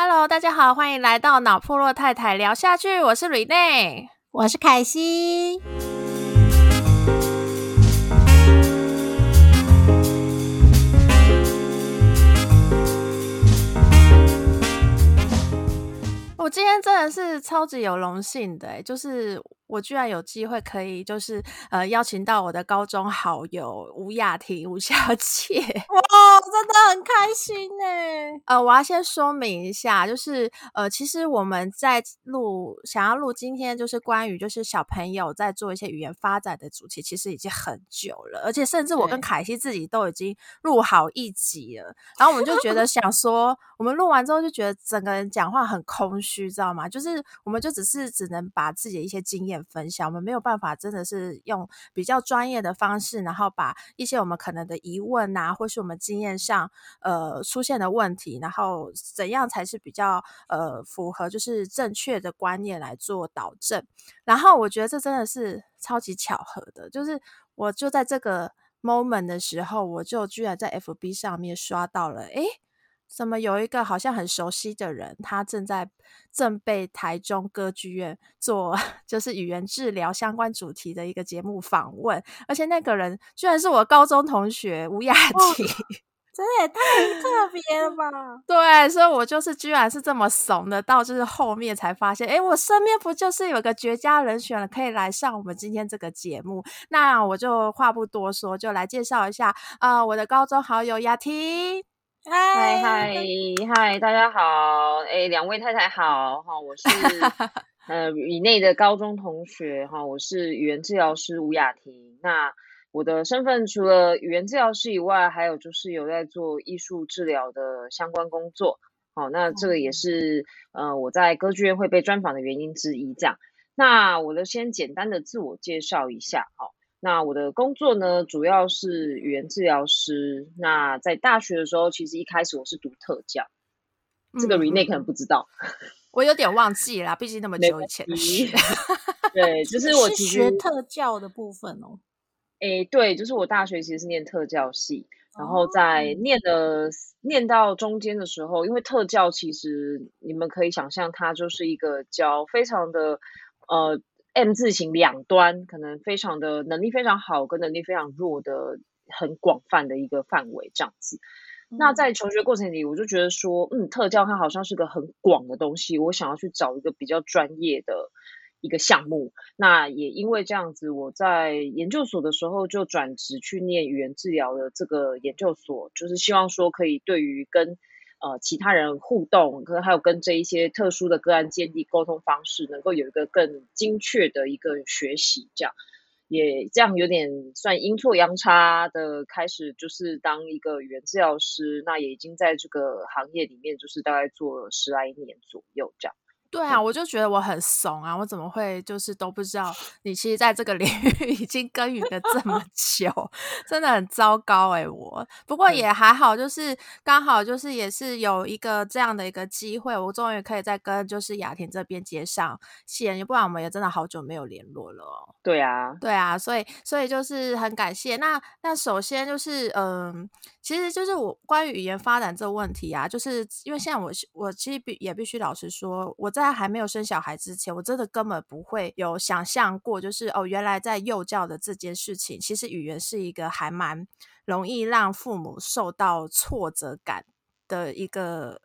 Hello，大家好，欢迎来到脑破落太太聊下去。我是瑞内，我是凯西。我今天真的是超级有荣幸的，就是。我居然有机会可以，就是呃邀请到我的高中好友吴雅婷吴小姐，哇，真的很开心呢。呃，我要先说明一下，就是呃，其实我们在录想要录今天就是关于就是小朋友在做一些语言发展的主题，其实已经很久了，而且甚至我跟凯西自己都已经录好一集了。然后我们就觉得 想说，我们录完之后就觉得整个人讲话很空虚，知道吗？就是我们就只是只能把自己的一些经验。分享，我们没有办法真的是用比较专业的方式，然后把一些我们可能的疑问啊，或是我们经验上呃出现的问题，然后怎样才是比较呃符合就是正确的观念来做导正。然后我觉得这真的是超级巧合的，就是我就在这个 moment 的时候，我就居然在 FB 上面刷到了，诶。怎么有一个好像很熟悉的人，他正在正被台中歌剧院做 就是语言治疗相关主题的一个节目访问，而且那个人居然是我高中同学吴雅婷，这也太特别了吧？对，所以我就是居然是这么怂的，到就是后面才发现，哎，我身边不就是有个绝佳人选了，可以来上我们今天这个节目？那我就话不多说，就来介绍一下啊，我的高中好友雅婷。嗨嗨嗨，大家好！哎，两位太太好哈，我是 呃以内的高中同学哈，我是语言治疗师吴雅婷。那我的身份除了语言治疗师以外，还有就是有在做艺术治疗的相关工作。好，那这个也是呃我在歌剧院会被专访的原因之一。这样，那我的先简单的自我介绍一下哈。那我的工作呢，主要是语言治疗师。那在大学的时候，其实一开始我是读特教，这个 Rene 可能不知道，我有点忘记了，毕竟那么久以前。对，就是我其实学特教的部分哦。哎，对，就是我大学其实是念特教系，然后在念的念到中间的时候，因为特教其实你们可以想象，它就是一个教非常的呃。M 字形两端可能非常的能力非常好，跟能力非常弱的很广泛的一个范围这样子。那在求学过程里，我就觉得说，嗯，特教它好像是个很广的东西，我想要去找一个比较专业的一个项目。那也因为这样子，我在研究所的时候就转职去念语言治疗的这个研究所，就是希望说可以对于跟呃，其他人互动，可能还有跟这一些特殊的个案建立沟通方式，能够有一个更精确的一个学习，这样也这样有点算阴错阳差的开始，就是当一个语言治疗师，那也已经在这个行业里面，就是大概做了十来年左右这样。对啊，我就觉得我很怂啊！我怎么会就是都不知道 你其实在这个领域已经耕耘了这么 久，真的很糟糕哎！我不过也还好，就是刚好就是也是有一个这样的一个机会，我终于可以再跟就是雅婷这边接上线，不然我们也真的好久没有联络了。对啊，对啊，所以所以就是很感谢。那那首先就是嗯，其实就是我关于语言发展这个问题啊，就是因为现在我我其实必也必须老实说，我。在还没有生小孩之前，我真的根本不会有想象过，就是哦，原来在幼教的这件事情，其实语言是一个还蛮容易让父母受到挫折感的一个。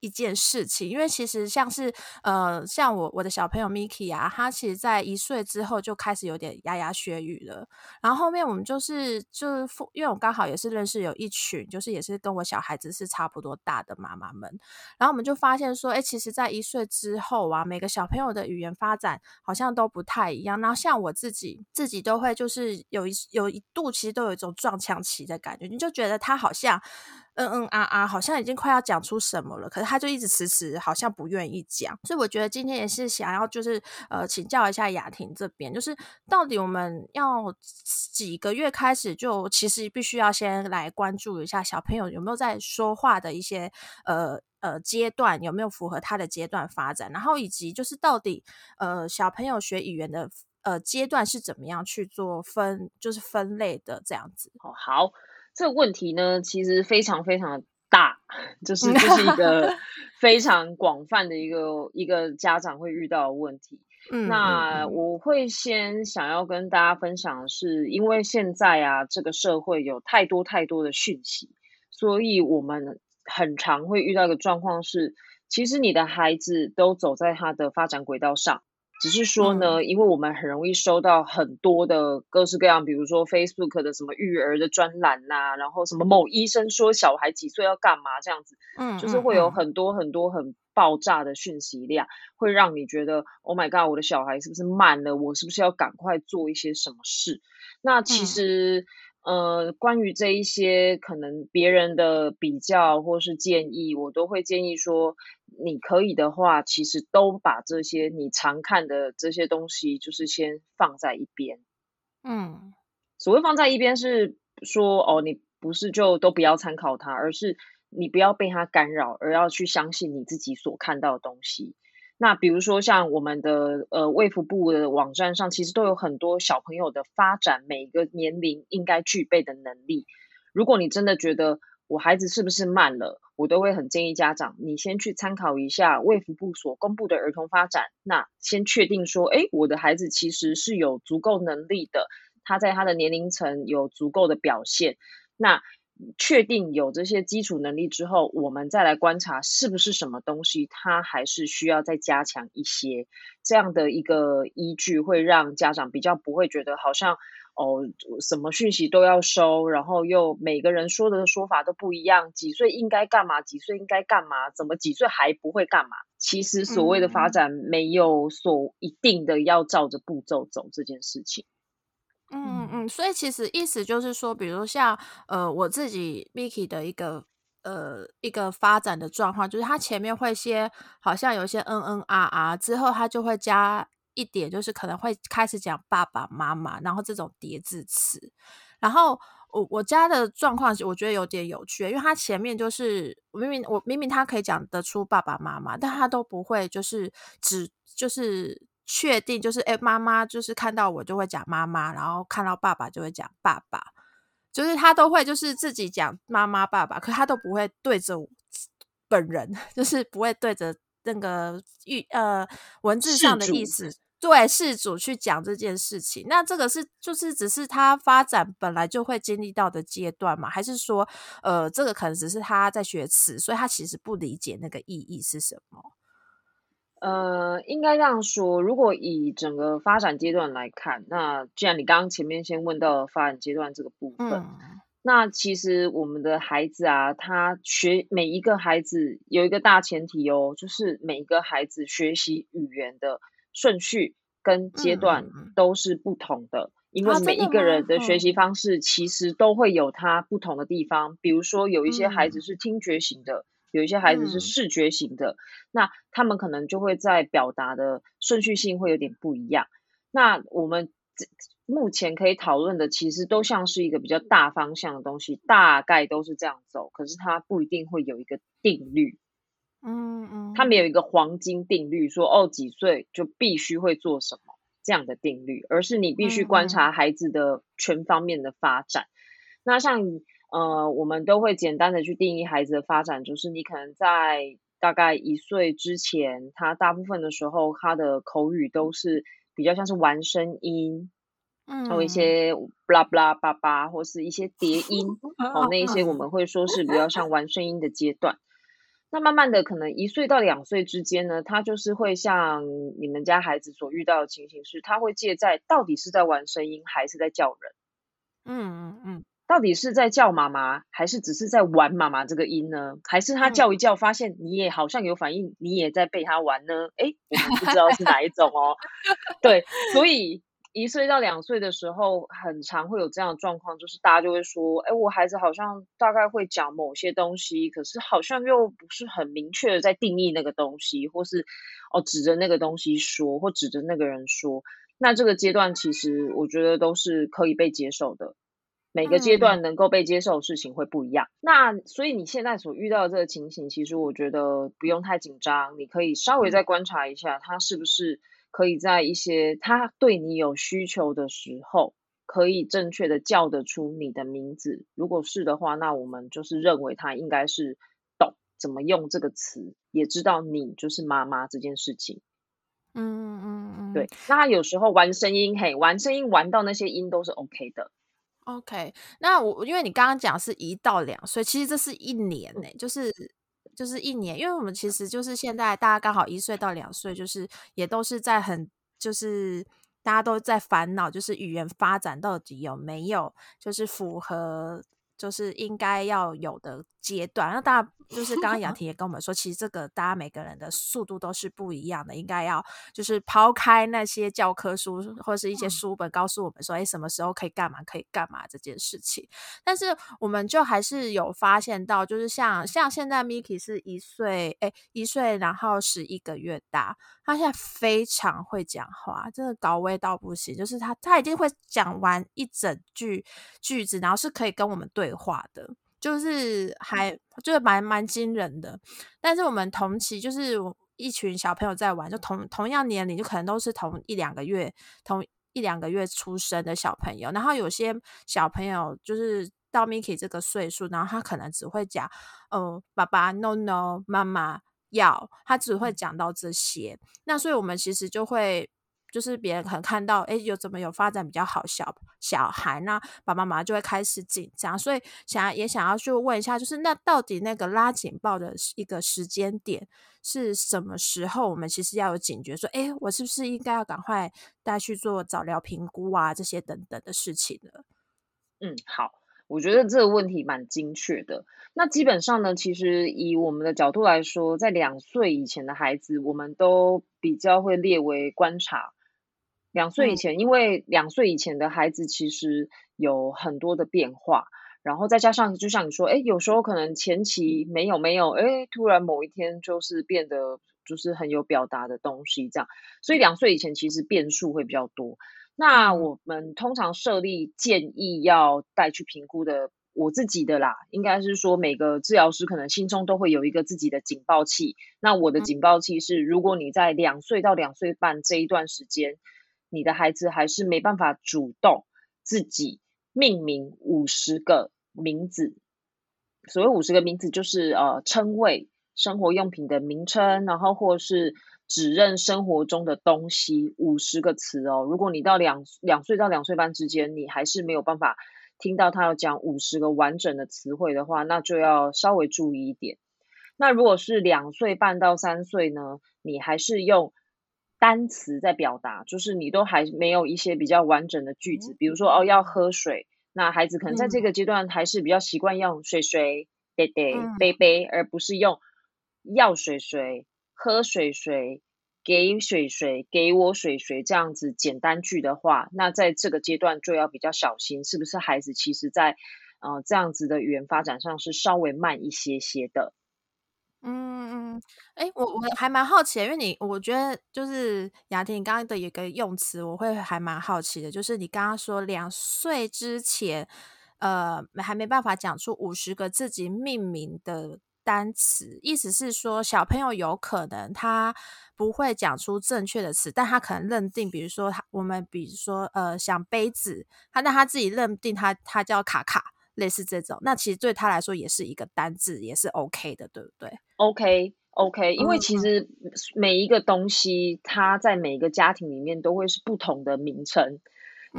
一件事情，因为其实像是呃，像我我的小朋友 Miki 啊，他其实在一岁之后就开始有点牙牙学语了。然后后面我们就是就是，因为我刚好也是认识有一群，就是也是跟我小孩子是差不多大的妈妈们。然后我们就发现说，哎，其实在一岁之后啊，每个小朋友的语言发展好像都不太一样。然后像我自己自己都会就是有一有一度，其实都有一种撞墙期的感觉，你就觉得他好像。嗯嗯啊啊，好像已经快要讲出什么了，可是他就一直迟迟，好像不愿意讲。所以我觉得今天也是想要，就是呃，请教一下雅婷这边，就是到底我们要几个月开始，就其实必须要先来关注一下小朋友有没有在说话的一些呃呃阶段，有没有符合他的阶段发展，然后以及就是到底呃小朋友学语言的呃阶段是怎么样去做分，就是分类的这样子。哦，好。这个问题呢，其实非常非常的大，就是这是一个 非常广泛的一个一个家长会遇到的问题。嗯，那我会先想要跟大家分享的是，因为现在啊，这个社会有太多太多的讯息，所以我们很常会遇到一个状况是，其实你的孩子都走在他的发展轨道上，只是说呢，因为我们很容易收到很多的各式各样，比如说 Facebook 的什么育儿的专栏呐、然后什么某医生说小孩几岁要干嘛这样子，嗯，就是会有嗯很多很多很爆炸的讯息量，会让你觉得 Oh my God，我的小孩是不是慢了？我是不是要赶快做一些什么事？那其嗯实，呃，关于这一些可能别人的比较或是建议，我都会建议说，你可以的话，其实都把这些你常看的这些东西，就是先放在一边。嗯所谓放在一边是说，哦，你不是就都不要参考它，而是你不要被它干扰，而要去相信你自己所看到的东西。那比如说像我们的呃卫福部的网站上，其实都有很多小朋友的发展，每个年龄应该具备的能力。如果你真的觉得我孩子是不是慢了，我都会很建议家长，你先去参考一下卫福部所公布的儿童发展，那先确定说，诶，我的孩子其实是有足够能力的，他在他的年龄层有足够的表现。那确定有这些基础能力之后，我们再来观察是不是什么东西它还是需要再加强一些，这样的一个依据会让家长比较不会觉得好像哦什么讯息都要收，然后又每个人说的说法都不一样，几岁应该干嘛，几岁应该干嘛，怎么几岁还不会干嘛？其实所谓的发嗯展没有所一定的要照着步骤走这件事情。嗯嗯嗯，所以其实意思就是说，比如像呃我自己 Miki 的一个呃一个发展的状况，就是他前面会先好像有一些嗯嗯啊啊，之后他就会加一点，就是可能会开始讲爸爸妈妈，然后这种叠字词，然后。我我家的状况，我觉得有点有趣，因为他前面就是明明我明明他可以讲得出爸爸妈妈，但他都不会，就是只就是确定，就是哎妈妈就是看到我就会讲妈妈，然后看到爸爸就会讲爸爸，就是他都会就是自己讲妈妈爸爸，可他都不会对着我本人，就是不会对着那个语呃文字上的意思。对事主去讲这件事情，那这个是就是只是他发展本来就会经历到的阶段嘛？还是说，呃，这个可能只是他在学词，所以他其实不理解那个意义是什么？呃，应该这样说，如果以整个发展阶段来看，那既然你刚刚前面先问到了发展阶段这个部分，嗯那其实我们的孩子啊，他学每一个孩子有一个大前提哦，就是每一个孩子学习语言的顺序跟阶嗯段都是不同的，因为啊每一个人的学嗯。习方式其实都会有他不同的地方。比如说，有一些孩子嗯。是听觉型的，有一些孩子是嗯视觉型的，那他们可能就会在表达的顺序性会有点不一样。那我们这目前可以讨论的，其实都像是一个比较大方向的东西，大概都是这样走，可是它不一定会有一个定律，嗯嗯，它没有一个黄金定律说哦几岁就必须会做什么这样的定律，而是你必须观察孩子的全方面的发展。那像呃，我们都会简单的去定义孩子的发展，就是你可能在大概一岁之前，他大部分的时候他的口语都是比较像是玩声音，嗯还有一些 blah blah 叭叭，或是一些叠音，哦，那一些我嗯们会说是比较像玩声音的阶段。那慢慢的，可能一岁到两岁之间呢，他就是会像你们家孩子所遇到的情形是，他会介在到底是在玩声音还是在叫人，嗯嗯嗯到底是在叫妈妈还是只是在玩妈妈这个音呢？还是他嗯叫一叫，发现你也好像有反应，你也在被他玩呢？哎，我们不知道是哪一种哦。对，所以一岁到两岁的时候，很常会有这样的状况，就是大家就会说，哎，我孩子好像大概会讲某些东西，可是好像又不是很明确的在定义那个东西，或是哦指着那个东西说，或指着那个人说。那这个阶段其实我觉得都是可以被接受的。每个阶嗯段能够被接受的事情会不一样。那所以你现在所遇到的这个情形，其实我觉得不用太紧张，你可以稍微再观察一下，他是不是可以在一些他对你有需求的时候，可以正确的叫得出你的名字。如果是的话，那我们就是认为他应该是懂怎么用这个词，也知道你就是妈妈这件事情。嗯嗯嗯，对，那他有时候玩声音，嘿，玩声音玩到那些音都是 OK 的。OK，那我因为你刚刚讲是一到两岁，其实这是一年呢、就是就是一年，因为我们其实就是现在大家刚好一岁到两岁，就是也都是在很就是大家都在烦恼，就是语言发展到底有没有就是符合就是应该要有的阶段。那大家就是刚刚雅婷也跟我们说，其实这个大家每个人的速度都是不一样的，应该要就是抛开那些教科书或是一些书本，告诉我们说，哎，什么时候可以干嘛，可以干嘛这件事情。但是我们就还是有发现到，就是像像现在 Miki 是一岁，哎，一岁，然后十一个月大，他现在非常会讲话，真的高危到不行。就是他他已经会讲完一整句句子，然后是可以跟我们对话的。就是还就是蛮蛮惊人的，但是我们同期就是一群小朋友在玩，就同同样年龄，就可能都是同一两个月同一两个月出生的小朋友，然后有些小朋友就是到 Miki 这个岁数，然后他可能只会讲，呃，爸爸 no no，妈妈要，他只会讲到这些。那所以我们其实就会。就是别人可能看到，哎，有怎么有发展比较好小小孩，那爸爸妈妈就会开始紧张，所以想要也想要去问一下，就是那到底那个拉警报的一个时间点是什么时候？我们其实要有警觉，说，哎，我是不是应该要赶快带去做早疗评估啊，这些等等的事情了？嗯，好，我觉得这个问题蛮精确的。那基本上呢，其实以我们的角度来说，在两岁以前的孩子，我们都比较会列为观察。两岁以前，因为两岁以前的孩子其实有很多的变化，然后再加上就像你说，哎，有时候可能前期没有没有，哎，突然某一天就是变得就是很有表达的东西这样，所以两岁以前其实变数会比较多。那我们通常设立建议要带去评估的，我自己的啦，应该是说每个治疗师可能心中都会有一个自己的警报器。那我的警报器是，如果你在两岁到两岁半这一段时间，你的孩子还是没办法主动自己命名五十个名字。所谓五十个名字，就是呃称谓、生活用品的名称，然后或是指认生活中的东西，五十个词哦。如果你到两两岁到两岁半之间，你还是没有办法听到他要讲五十个完整的词汇的话，那就要稍微注意一点。那如果是两岁半到三岁呢，你还是用单词在表达，就是你都还没有一些比较完整的句子，比如说哦要喝水，那孩子可能在这个阶段还是比较习惯用水水、爹爹、杯杯，而不是用要水水、喝水水、给水水、给我水水这样子简单句的话，那在这个阶段就要比较小心，是不是孩子其实在呃这样子的语言发展上是稍微慢一些些的。嗯嗯，哎，我我还蛮好奇的，因为你我觉得就是雅婷，你刚刚的一个用词，我会还蛮好奇的，就是你刚刚说两岁之前，呃，还没办法讲出五十个自己命名的单词，意思是说小朋友有可能他不会讲出正确的词，但他可能认定，比如说他我们比如说呃想杯子，他那他自己认定他他叫卡卡。类似这种，那其实对他来说也是一个单字，也是 OK 的，对不对？OK OK，因为其实每一个东西，它在每一个家庭里面都会是不同的名称。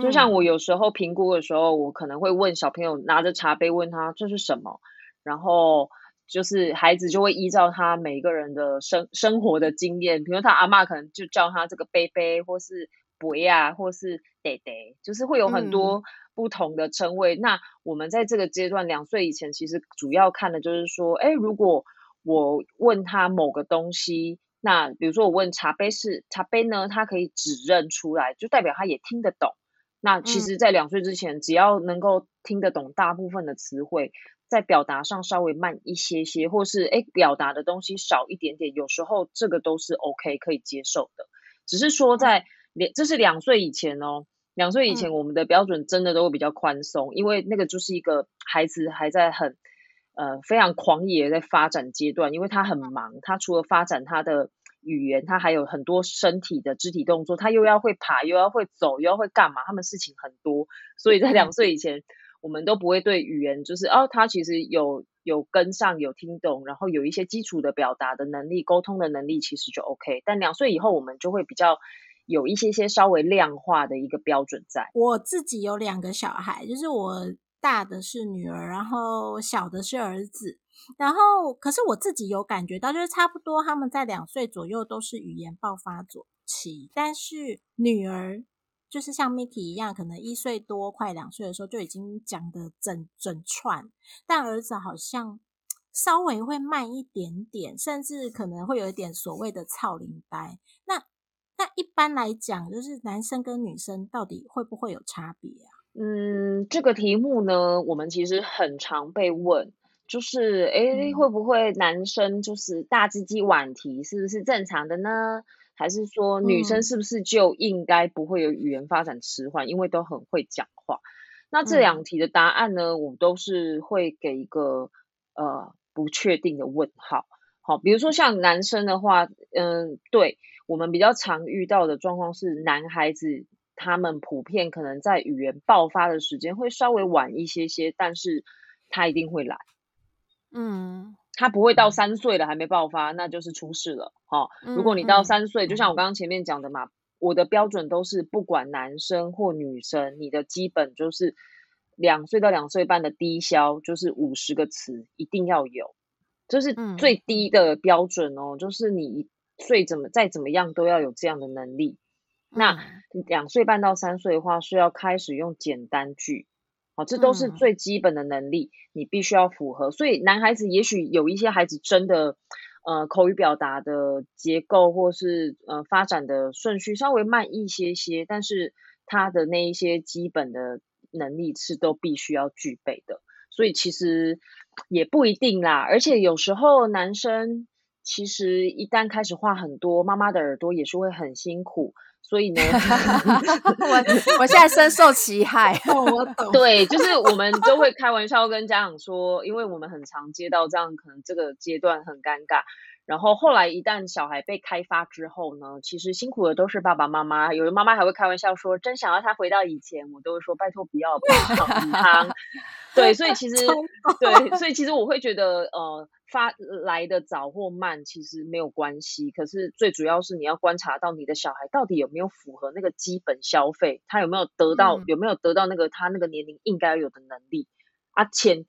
就像我有时候评估的时候，我可能会问小朋友拿着茶杯问他这是什么，然后就是孩子就会依照他每一个人的生生活的经验，比如他阿妈可能就叫他这个杯杯，或是伯呀，或是爹爹，就是会有很多。不同的称谓，那我们在这个阶段两岁以前，其实主要看的就是说，哎，如果我问他某个东西，那比如说我问茶杯是茶杯呢，他可以指认出来，就代表他也听得懂。那其实，在两岁之前，只要能够听得懂大部分的词汇，在表达上稍微慢一些些，或是哎表达的东西少一点点，有时候这个都是 OK 可以接受的。只是说在两这是两岁以前哦。两岁以前，我们的标准真的都会比较宽松，因为那个就是一个孩子还在很呃非常狂野在发展阶段，因为他很忙，他除了发展他的语言，他还有很多身体的肢体动作，他又要会爬，又要会走，又要会干嘛？他们事情很多，所以在两岁以前，我们都不会对语言就是哦，他其实有有跟上，有听懂，然后有一些基础的表达的能力、沟通的能力，其实就 OK。但两岁以后，我们就会比较有一些些稍微量化的一个标准在。我自己有两个小孩，就是我大的是女儿，然后小的是儿子。然后，可是我自己有感觉到，就是差不多他们在两岁左右都是语言爆发左期，但是女儿就是像 Miki 一样，可能一岁多快两岁的时候就已经讲的整整串，但儿子好像稍微会慢一点点，甚至可能会有一点所谓的操灵呆。那那一般来讲，就是男生跟女生到底会不会有差别啊？嗯，这个题目呢，我们其实很常被问。就是诶，会不会男生就是大鸡鸡晚提是不是正常的呢？还是说女生是不是就应该不会有语言发展迟缓，因为都很会讲话？那这两题的答案呢，我都是会给一个呃不确定的问号。好，比如说像男生的话，嗯，对我们比较常遇到的状况是，男孩子他们普遍可能在语言爆发的时间会稍微晚一些些，但是他一定会来。嗯，他不会到三岁了还没爆发，那就是出事了。哈，如果你到三岁，就像我刚刚前面讲的嘛，我的标准都是不管男生或女生，你的基本就是两岁到两岁半的低消，就是五十个词一定要有，这是最低的标准哦。就是你一岁怎么再怎么样都要有这样的能力。那两岁半到三岁的话，是要开始用简单句。好，这都是最基本的能力，你必须要符合。所以男孩子也许有一些孩子真的，呃，口语表达的结构或是呃发展的顺序稍微慢一些些，但是他的那一些基本的能力是都必须要具备的。所以其实也不一定啦，而且有时候男生其实一旦开始话很多，妈妈的耳朵也是会很辛苦。所以呢，我我现在深受其害。我懂。对，就是我们都会开玩笑跟家长说，因为我们很常接到这样，可能这个阶段很尴尬。然后后来一旦小孩被开发之后呢，其实辛苦的都是爸爸妈妈。有的妈妈还会开玩笑说，真想要他回到以前，我都会说拜托不要，不要汤。对，所以其实 对，所以其实我会觉得呃。发来的早或慢其实没有关系，可是最主要是你要观察到你的小孩到底有没有符合那个基本消费，他有没有得到有没有得到那个他那个年龄应该有的能力啊？前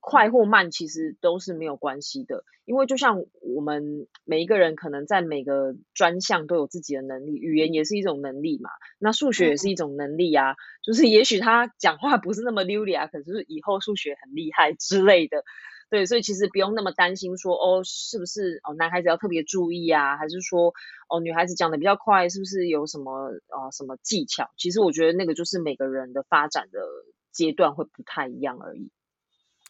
快或慢其实都是没有关系的，因为就像我们每一个人可能在每个专项都有自己的能力，语言也是一种能力嘛，那数学也是一种能力啊，就是也许他讲话不是那么溜利啊，可是以后数学很厉害之类的。对，所以其实不用那么担心，说哦，是不是哦，男孩子要特别注意啊，还是说哦，女孩子讲的比较快，是不是有什么呃什么技巧？其实我觉得那个就是每个人的发展的阶段会不太一样而已。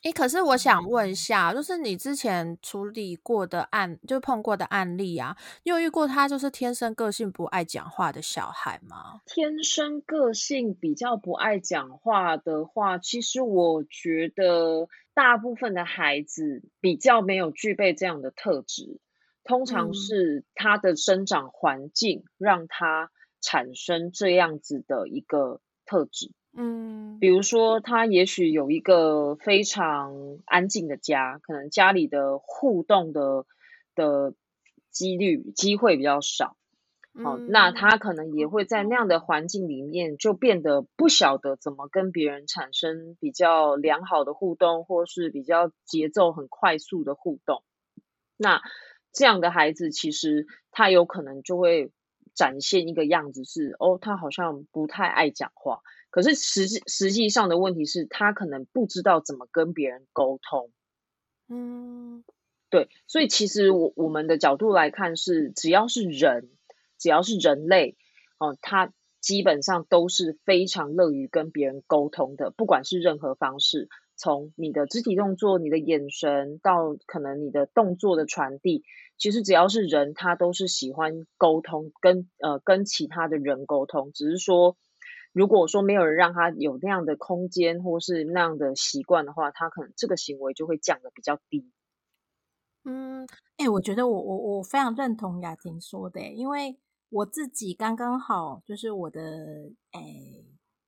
诶，可是我想问一下，就是你之前处理过的案，就碰过的案例啊，你有遇过他就是天生个性不爱讲话的小孩吗？天生个性比较不爱讲话的话，其实我觉得大部分的孩子比较没有具备这样的特质，通常是他的生长环境让他产生这样子的一个特质。嗯，比如说他也许有一个非常安静的家，可能家里的互动的的几率机会比较少，好，那他可能也会在那样的环境里面就变得不晓得怎么跟别人产生比较良好的互动，或是比较节奏很快速的互动。那这样的孩子其实他有可能就会展现一个样子是，哦，他好像不太爱讲话。可是实际实际上的问题是他可能不知道怎么跟别人沟通，嗯，对，所以其实我我们的角度来看是，只要是人，只要是人类，哦，他基本上都是非常乐于跟别人沟通的，不管是任何方式，从你的肢体动作、你的眼神到可能你的动作的传递，其实只要是人，他都是喜欢沟通，跟呃跟其他的人沟通，只是说。如果说没有人让他有那样的空间或是那样的习惯的话，他可能这个行为就会降的比较低。嗯，哎，我觉得我我我非常认同雅婷说的，因为我自己刚刚好就是我的哎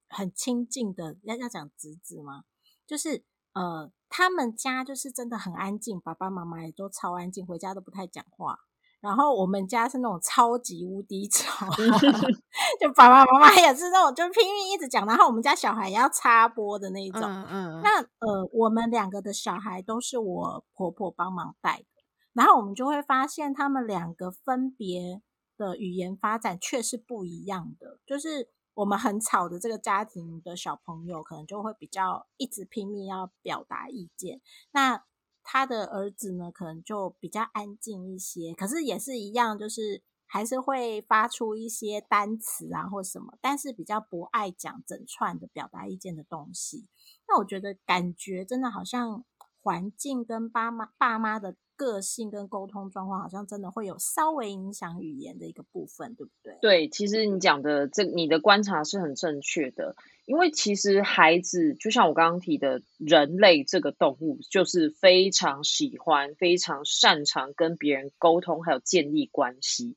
很亲近的要要讲侄子嘛，就是呃他们家就是真的很安静，爸爸妈妈也都超安静，回家都不太讲话。然后我们家是那种超级无敌吵，就爸爸妈妈也是那种就拼命一直讲，然后我们家小孩也要插播的那一种。嗯嗯。那呃，我们两个的小孩都是我婆婆帮忙带的，然后我们就会发现他们两个分别的语言发展却是不一样的。就是我们很吵的这个家庭的小朋友，可能就会比较一直拼命要表达意见。那他的儿子呢，可能就比较安静一些，可是也是一样，就是还是会发出一些单词啊或什么，但是比较不爱讲整串的表达意见的东西。那我觉得感觉真的好像环境跟爸妈爸妈的。个性跟沟通状况好像真的会有稍微影响语言的一个部分，对不对？对，其实你讲的这你的观察是很正确的，因为其实孩子就像我刚刚提的，人类这个动物就是非常喜欢、非常擅长跟别人沟通，还有建立关系。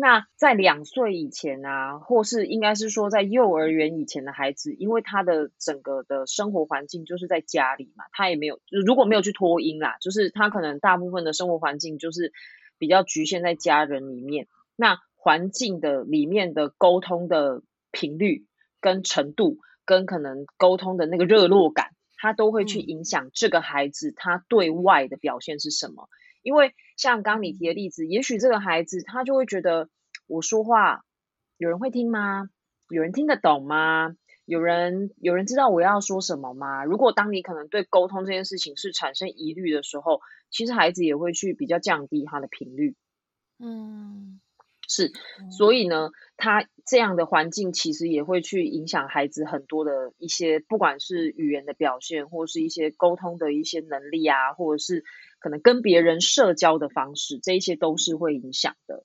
那在两岁以前啊，或是应该是说在幼儿园以前的孩子，因为他的整个的生活环境就是在家里嘛，他也没有如果没有去托婴啦，就是他可能大部分的生活环境就是比较局限在家人里面。那环境的里面的沟通的频率跟程度，跟可能沟通的那个热络感，他都会去影响这个孩子他对外的表现是什么。因为像刚你提的例子，也许这个孩子他就会觉得我说话有人会听吗？有人听得懂吗？有人有人知道我要说什么吗？如果当你可能对沟通这件事情是产生疑虑的时候，其实孩子也会去比较降低他的频率。嗯。是，所以呢，他这样的环境其实也会去影响孩子很多的一些，不管是语言的表现，或是一些沟通的一些能力啊，或者是可能跟别人社交的方式，这一些都是会影响的。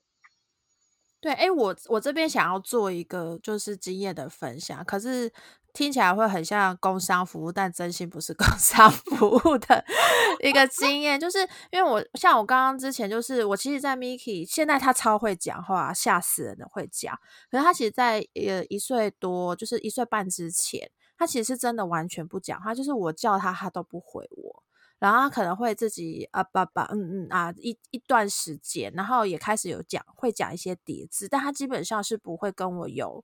对，哎，我我这边想要做一个就是经验的分享，可是。听起来会很像工商服务，但真心不是工商 服务的 一个经验，就是因为我像我刚刚之前，就是我其实，在 Miki 现在他超会讲话，吓死人的会讲。可是他其实，在呃一岁多，就是一岁半之前，他其实是真的完全不讲话，就是我叫他，他都不回我，然后他可能会自己啊爸爸嗯嗯啊一一段时间，然后也开始有讲，会讲一些叠字，但他基本上是不会跟我有。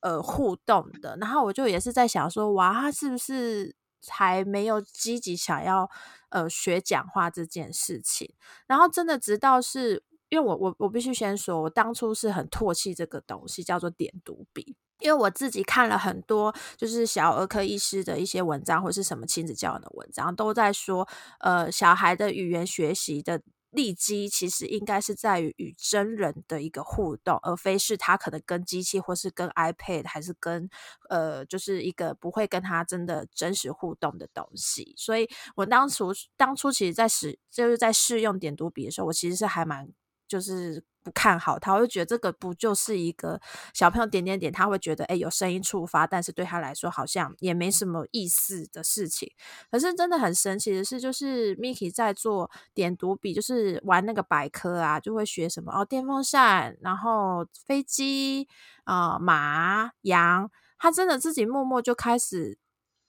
呃，互动的，然后我就也是在想说，哇，他是不是还没有积极想要呃学讲话这件事情？然后真的直到是因为我我我必须先说，我当初是很唾弃这个东西，叫做点读笔，因为我自己看了很多就是小儿科医师的一些文章，或是什么亲子教育的文章，都在说，呃，小孩的语言学习的。利基其实应该是在于与真人的一个互动，而非是他可能跟机器或是跟 iPad 还是跟呃，就是一个不会跟他真的真实互动的东西。所以我当初当初其实在试就是在试用点读笔的时候，我其实是还蛮就是。不看好他，我就觉得这个不就是一个小朋友点点点，他会觉得哎有声音触发，但是对他来说好像也没什么意思的事情。可是真的很神奇的是，就是 Miki 在做点读笔，就是玩那个百科啊，就会学什么哦，电风扇，然后飞机啊，马、羊，他真的自己默默就开始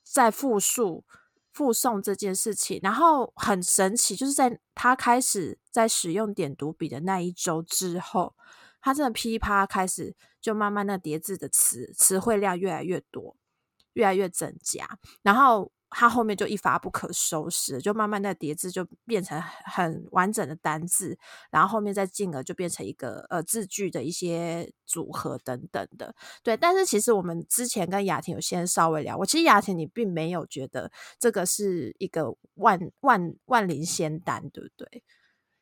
在复述。附送这件事情，然后很神奇，就是在他开始在使用点读笔的那一周之后，他真的噼啪开始就慢慢那叠字的词词汇量越来越多，越来越增加，然后。它后面就一发不可收拾，就慢慢的叠字就变成很完整的单字，然后后面再进而就变成一个呃字句的一些组合等等的。对，但是其实我们之前跟雅婷有先稍微聊过，其实雅婷你并没有觉得这个是一个万万万灵仙丹，对不对？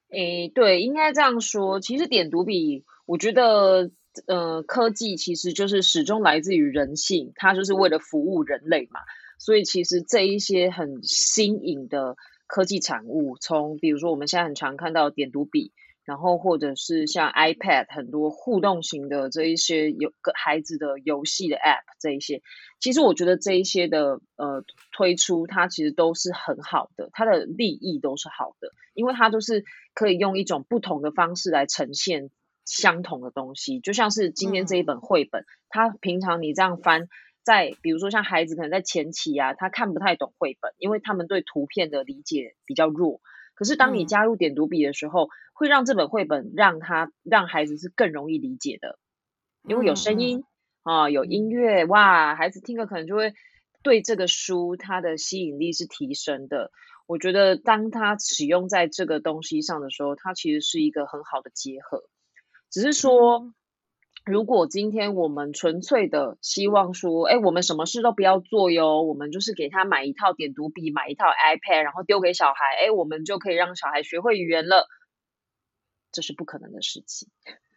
诶，对，应该这样说。其实点读笔，我觉得呃科技其实就是始终来自于人性，它就是为了服务人类嘛。所以其实这一些很新颖的科技产物，从比如说我们现在很常看到点读笔，然后或者是像 iPad 很多互动型的这一些有个孩子的游戏的 App 这一些，其实我觉得这一些的呃推出，它其实都是很好的，它的利益都是好的，因为它都是可以用一种不同的方式来呈现相同的东西，就像是今天这一本绘本，它平常你这样翻，在比如说像孩子可能在前期啊，他看不太懂绘本，因为他们对图片的理解比较弱。可是当你加入点读笔的时候，会让这本绘本让他让孩子是更容易理解的，因为有声音啊，有音乐，哇，孩子听了可能就会对这个书它的吸引力是提升的。我觉得当他使用在这个东西上的时候，它其实是一个很好的结合，只是说。如果今天我们纯粹的希望说，哎，我们什么事都不要做哟，我们就是给他买一套点读笔，买一套 iPad，然后丢给小孩，哎，我们就可以让小孩学会语言了，这是不可能的事情。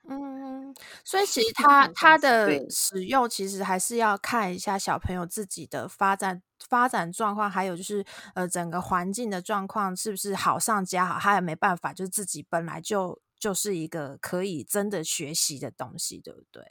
嗯，所以其实他他的使用其实还是要看一下小朋友自己的发展发展状况，还有就是呃整个环境的状况是不是好上加好，他也没办法，就是自己本来就。就是一个可以真的学习的东西，对不对？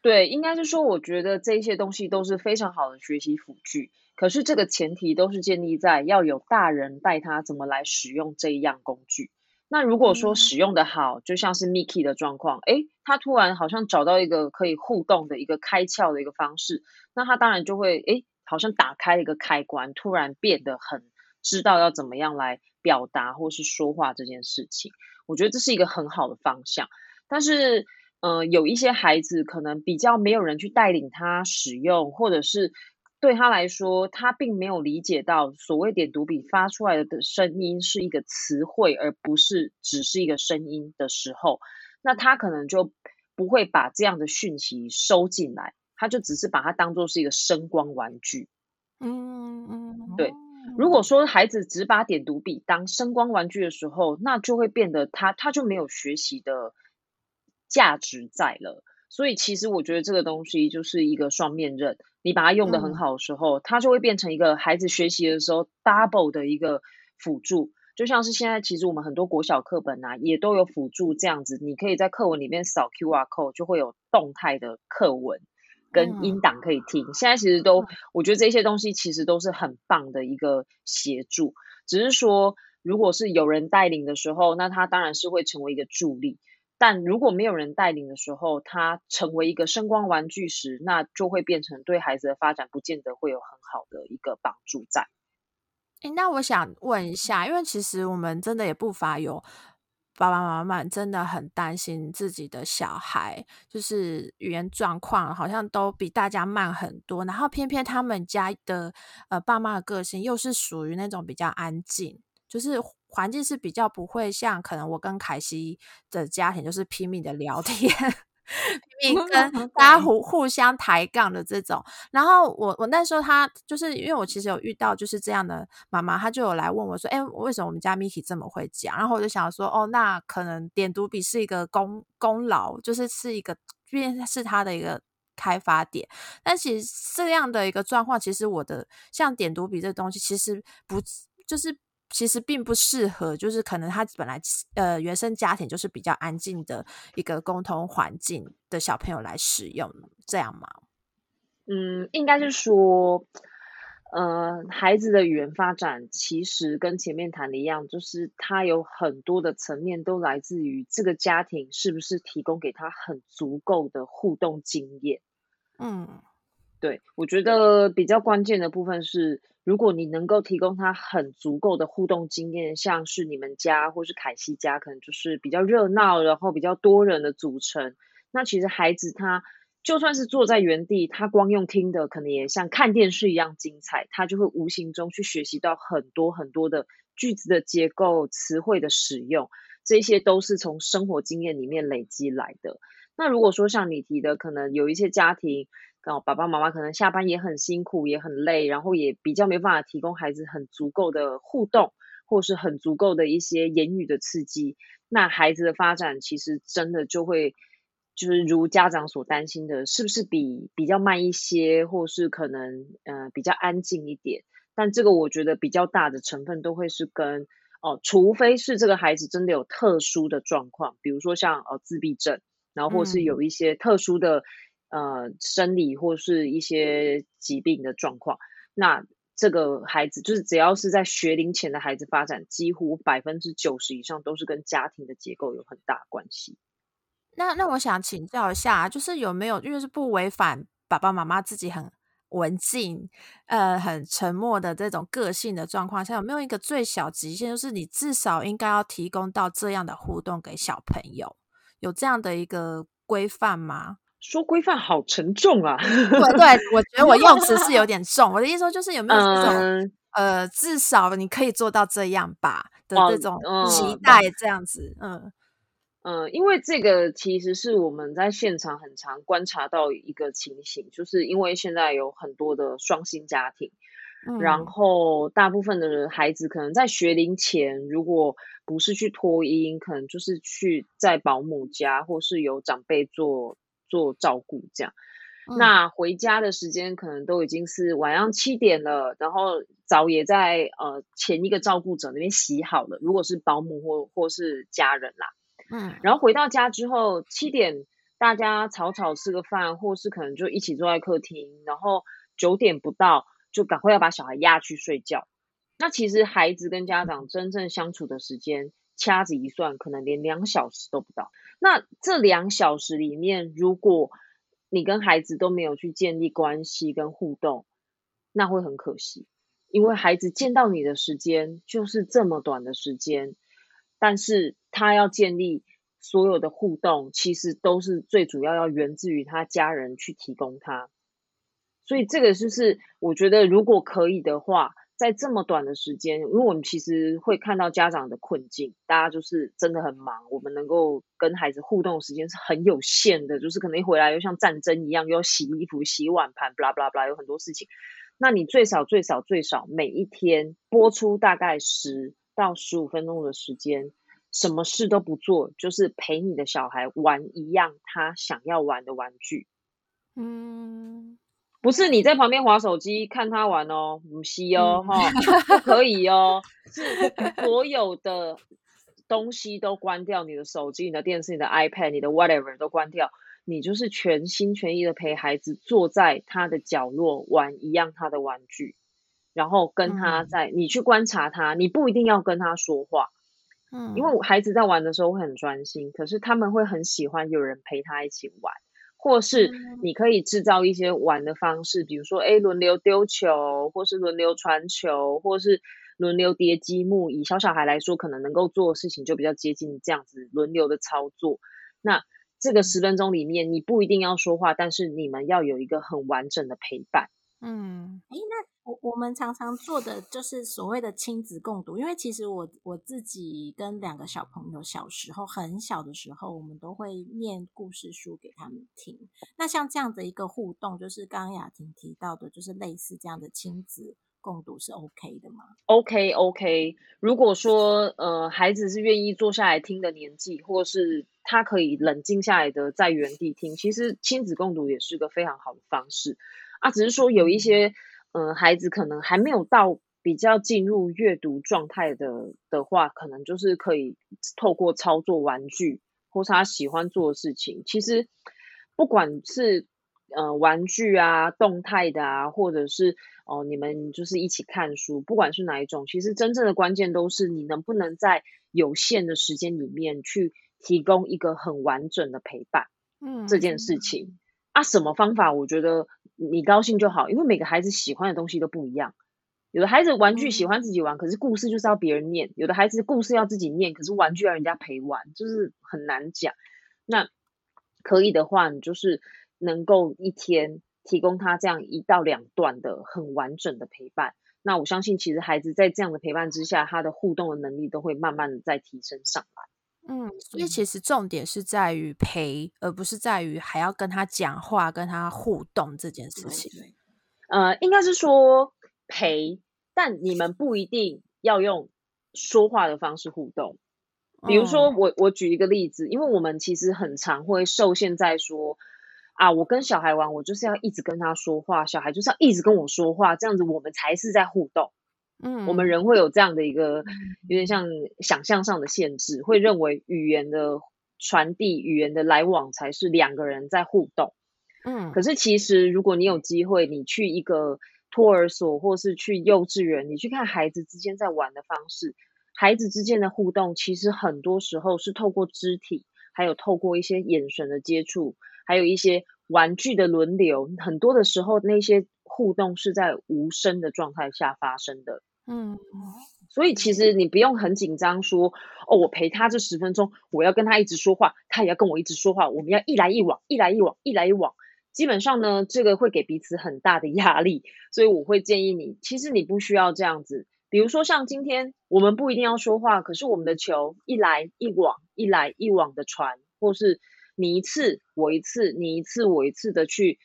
对，应该是说，我觉得这些东西都是非常好的学习辅具。可是这个前提都是建立在要有大人带他怎么来使用这一样工具。那如果说使用的好，就像是 Mickey 的状况，诶，他突然好像找到一个可以互动的一个开窍的一个方式，那他当然就会诶，好像打开了一个开关，突然变得很知道要怎么样来表达或是说话这件事情。我觉得这是一个很好的方向，但是，呃，有一些孩子可能比较没有人去带领他使用，或者是对他来说，他并没有理解到所谓点读笔发出来的声音是一个词汇，而不是只是一个声音的时候，那他可能就不会把这样的讯息收进来，他就只是把它当做是一个声光玩具。嗯嗯，对。如果说孩子只把点读笔当声光玩具的时候，那就会变得他他就没有学习的价值在了。所以其实我觉得这个东西就是一个双面刃，你把它用的很好的时候，它就会变成一个孩子学习的时候 double 的一个辅助。就像是现在其实我们很多国小课本啊，也都有辅助这样子，你可以在课文里面扫 QR code，就会有动态的课文。跟音档可以听，现在其实都，我觉得这些东西其实都是很棒的一个协助。只是说，如果是有人带领的时候，那他当然是会成为一个助力；但如果没有人带领的时候，他成为一个声光玩具时，那就会变成对孩子的发展不见得会有很好的一个帮助在。哎，那我想问一下，因为其实我们真的也不乏有。爸爸妈妈真的很担心自己的小孩，就是语言状况好像都比大家慢很多，然后偏偏他们家的呃爸妈的个性又是属于那种比较安静，就是环境是比较不会像可能我跟凯西的家庭就是拼命的聊天。拼命 跟大家互互相抬杠的这种，然后我我那时候他就是因为我其实有遇到就是这样的妈妈，她就有来问我说：“哎，为什么我们家 Miki 这么会讲？”然后我就想说：“哦，那可能点读笔是一个功功劳，就是是一个，毕竟是他的一个开发点。但其实这样的一个状况，其实我的像点读笔这东西，其实不就是。”其实并不适合，就是可能他本来呃原生家庭就是比较安静的一个沟通环境的小朋友来使用，这样吗？嗯，应该是说，呃，孩子的语言发展其实跟前面谈的一样，就是他有很多的层面都来自于这个家庭是不是提供给他很足够的互动经验。嗯，对，我觉得比较关键的部分是。如果你能够提供他很足够的互动经验，像是你们家或是凯西家，可能就是比较热闹，然后比较多人的组成。那其实孩子他就算是坐在原地，他光用听的，可能也像看电视一样精彩。他就会无形中去学习到很多很多的句子的结构、词汇的使用，这些都是从生活经验里面累积来的。那如果说像你提的，可能有一些家庭。然后爸爸妈妈可能下班也很辛苦，也很累，然后也比较没办法提供孩子很足够的互动，或是很足够的一些言语的刺激。那孩子的发展其实真的就会，就是如家长所担心的，是不是比比较慢一些，或是可能呃比较安静一点？但这个我觉得比较大的成分都会是跟哦，除非是这个孩子真的有特殊的状况，比如说像呃自闭症，然后或是有一些特殊的呃生理或是一些疾病的状况，那这个孩子就是只要是在学龄前的孩子发展，几乎百分之九十以上都是跟家庭的结构有很大关系。那那我想请教一下，就是有没有因为是不违反爸爸妈妈自己很。文静，呃，很沉默的这种个性的状况下，有没有一个最小极限？就是你至少应该要提供到这样的互动给小朋友，有这样的一个规范吗？说规范好沉重啊！对 对，我觉得我用词是有 点重。我的意思说，就是有没有这种呃，至少你可以做到这样吧的这种期待，这样子，嗯。嗯，因为这个其实是我们在现场很常观察到一个情形，就是因为现在有很多的双薪家庭，然后大部分的孩子可能在学龄前，如果不是去托婴，可能就是去在保姆家，或是有长辈做做照顾这样。那回家的时间可能都已经是晚上七点了，然后澡也在呃前一个照顾者那边洗好了，如果是保姆或或是家人啦。嗯，然后回到家之后，七点大家草草吃个饭，或是可能就一起坐在客厅，然后九点不到就赶快要把小孩压去睡觉。那其实孩子跟家长真正相处的时间，掐指一算，可能连两小时都不到。那这两小时里面，如果你跟孩子都没有去建立关系跟互动，那会很可惜，因为孩子见到你的时间就是这么短的时间。但是他要建立所有的互动，其实都是最主要要源自于他家人去提供他。所以这个就是我觉得，如果可以的话，在这么短的时间，因为我们其实会看到家长的困境，大家就是真的很忙，我们能够跟孩子互动的时间是很有限的，就是可能一回来又像战争一样，又要洗衣服、洗碗盘，blah blah blah，有很多事情。那你最少最少最少每一天播出大概十。到十五分钟的时间，什么事都不做，就是陪你的小孩玩一样他想要玩的玩具。嗯，不是你在旁边划手机看他玩哦，不是哦，哈，不可以哦，是所有的东西都关掉，你的手机、你的电视、你的 iPad、你的 whatever 都关掉，你就是全心全意的陪孩子坐在他的角落玩一样他的玩具。然后跟他在，你去观察他，你不一定要跟他说话，嗯，因为孩子在玩的时候会很专心，可是他们会很喜欢有人陪他一起玩，或是你可以制造一些玩的方式，比如说，哎，轮流丢球，或是轮流传球，或是轮流叠积木。以小小孩来说，可能能够做的事情就比较接近这样子轮流的操作。那这个十分钟里面，你不一定要说话，但是你们要有一个很完整的陪伴。嗯，哎，那。我我们常常做的就是所谓的亲子共读，因为其实我我自己跟两个小朋友小时候很小的时候，我们都会念故事书给他们听。那像这样的一个互动，就是刚刚雅婷提到的，就是类似这样的亲子共读是 OK 的吗？OK OK，如果说呃孩子是愿意坐下来听的年纪，或是他可以冷静下来的在原地听，其实亲子共读也是个非常好的方式啊。只是说有一些。嗯，孩子可能还没有到比较进入阅读状态的的话，可能就是可以透过操作玩具或是他喜欢做的事情。其实不管是呃玩具啊、动态的啊，或者是哦你们就是一起看书，不管是哪一种，其实真正的关键都是你能不能在有限的时间里面去提供一个很完整的陪伴。嗯，这件事情啊，什么方法？我觉得。你高兴就好，因为每个孩子喜欢的东西都不一样。有的孩子玩具喜欢自己玩，可是故事就是要别人念；有的孩子故事要自己念，可是玩具要人家陪玩，就是很难讲。那可以的话，你就是能够一天提供他这样一到两段的很完整的陪伴。那我相信，其实孩子在这样的陪伴之下，他的互动的能力都会慢慢的在提升上来。嗯，所以其实重点是在于陪，而不是在于还要跟他讲话、跟他互动这件事情。呃，应该是说陪，但你们不一定要用说话的方式互动。比如说，我我举一个例子，因为我们其实很常会受限在说啊，我跟小孩玩，我就是要一直跟他说话，小孩就是要一直跟我说话，这样子我们才是在互动。嗯，我们人会有这样的一个有点像想象上的限制，会认为语言的传递、语言的来往才是两个人在互动。嗯，可是其实如果你有机会，你去一个托儿所或是去幼稚园，你去看孩子之间在玩的方式，孩子之间的互动，其实很多时候是透过肢体，还有透过一些眼神的接触，还有一些玩具的轮流，很多的时候那些。互动是在无声的状态下发生的，嗯，所以其实你不用很紧张，说哦，我陪他这十分钟，我要跟他一直说话，他也要跟我一直说话，我们要一来一往，一来一往，一来一往。基本上呢，这个会给彼此很大的压力，所以我会建议你，其实你不需要这样子。比如说像今天我们不一定要说话，可是我们的球一来一往，一来一往的传，或是你一次我一次，你一次我一次的去。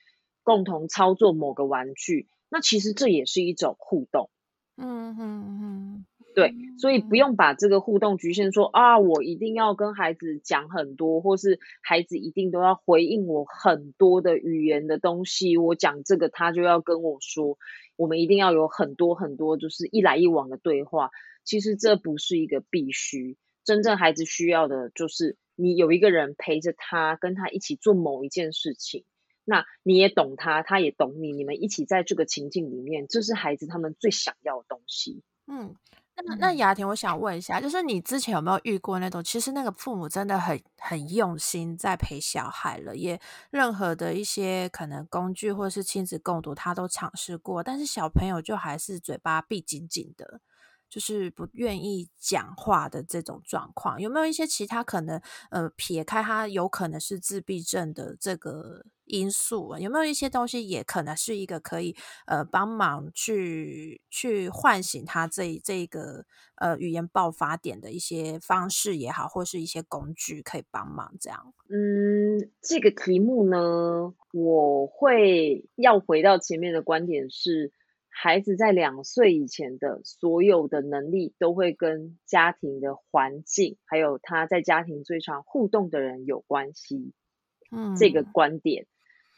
共同操作某个玩具，那其实这也是一种互动。嗯嗯嗯，对，所以不用把这个互动局限说啊，我一定要跟孩子讲很多，或是孩子一定都要回应我很多的语言的东西。我讲这个，他就要跟我说，我们一定要有很多很多，就是一来一往的对话。其实这不是一个必须，真正孩子需要的就是你有一个人陪着他，跟他一起做某一件事情。那你也懂他，他也懂你，你们一起在这个情境里面，这是孩子他们最想要的东西。嗯，那那雅婷，我想问一下，就是你之前有没有遇过那种，其实那个父母真的很很用心在陪小孩了，也任何的一些可能工具或是亲子共读，他都尝试过，但是小朋友就还是嘴巴闭紧紧的。就是不愿意讲话的这种状况，有没有一些其他可能？呃，撇开他有可能是自闭症的这个因素，有没有一些东西也可能是一个可以呃帮忙去去唤醒他这这个呃语言爆发点的一些方式也好，或是一些工具可以帮忙这样？嗯，这个题目呢，我会要回到前面的观点是。孩子在两岁以前的所有的能力，都会跟家庭的环境，还有他在家庭最常互动的人有关系。嗯，这个观点。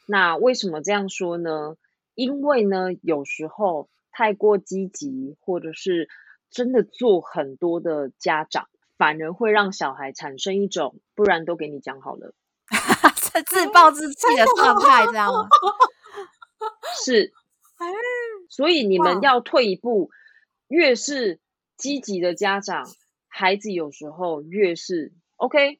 那为什么这样说呢？因为呢，有时候太过积极，或者是真的做很多的家长，反而会让小孩产生一种不然都给你讲好了，自暴自弃的状态，这样吗？是。所以你们要退一步，越是积极的家长，孩子有时候越是 OK，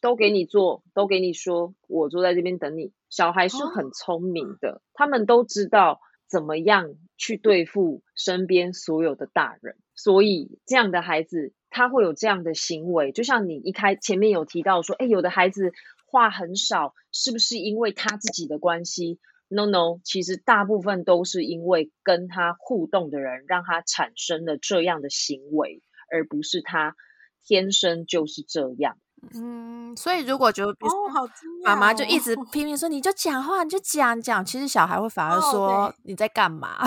都给你做，都给你说，我坐在这边等你。小孩是很聪明的，他们都知道怎么样去对付身边所有的大人。所以这样的孩子，他会有这样的行为，就像你一开前面有提到说，哎，有的孩子话很少，是不是因为他自己的关系？No No，其实大部分都是因为跟他互动的人让他产生了这样的行为，而不是他天生就是这样。嗯，所以如果就妈妈就一直拼命说，你就讲话，你就讲讲，其实小孩会反而说你在干嘛？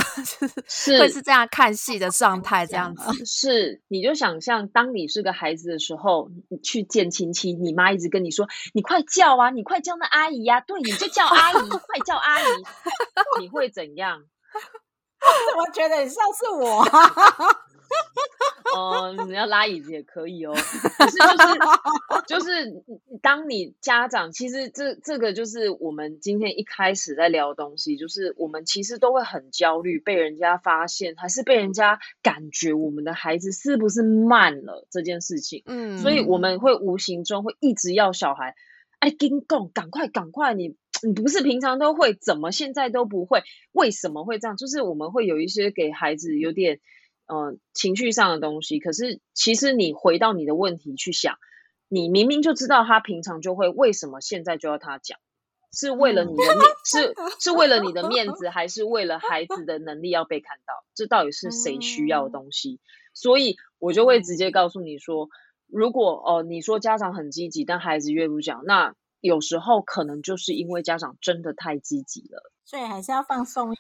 是会是这样看戏的状态，这样子。是，你就想象当你是个孩子的时候，你去见亲戚，你妈一直跟你说，你快叫啊，你快叫那阿姨呀，对，你就叫阿姨，快叫阿姨，你会怎样？我怎么觉得你像是我？哦，你要拉椅子也可以哦。是就是就是，当你家长，其实这这个就是我们今天一开始在聊的东西，就是我们其实都会很焦虑，被人家发现，还是被人家感觉我们的孩子是不是慢了这件事情。嗯，所以我们会无形中会一直要小孩，哎，跟共，赶快赶快，你你不是平常都会，怎么现在都不会？为什么会这样？就是我们会有一些给孩子有点。嗯，情绪上的东西，可是其实你回到你的问题去想，你明明就知道他平常就会，为什么现在就要他讲？是为了你的面，是 是为了你的面子，还是为了孩子的能力要被看到？这到底是谁需要的东西？所以我就会直接告诉你说，如果哦你说家长很积极，但孩子越不讲，那有时候可能就是因为家长真的太积极了，所以还是要放松。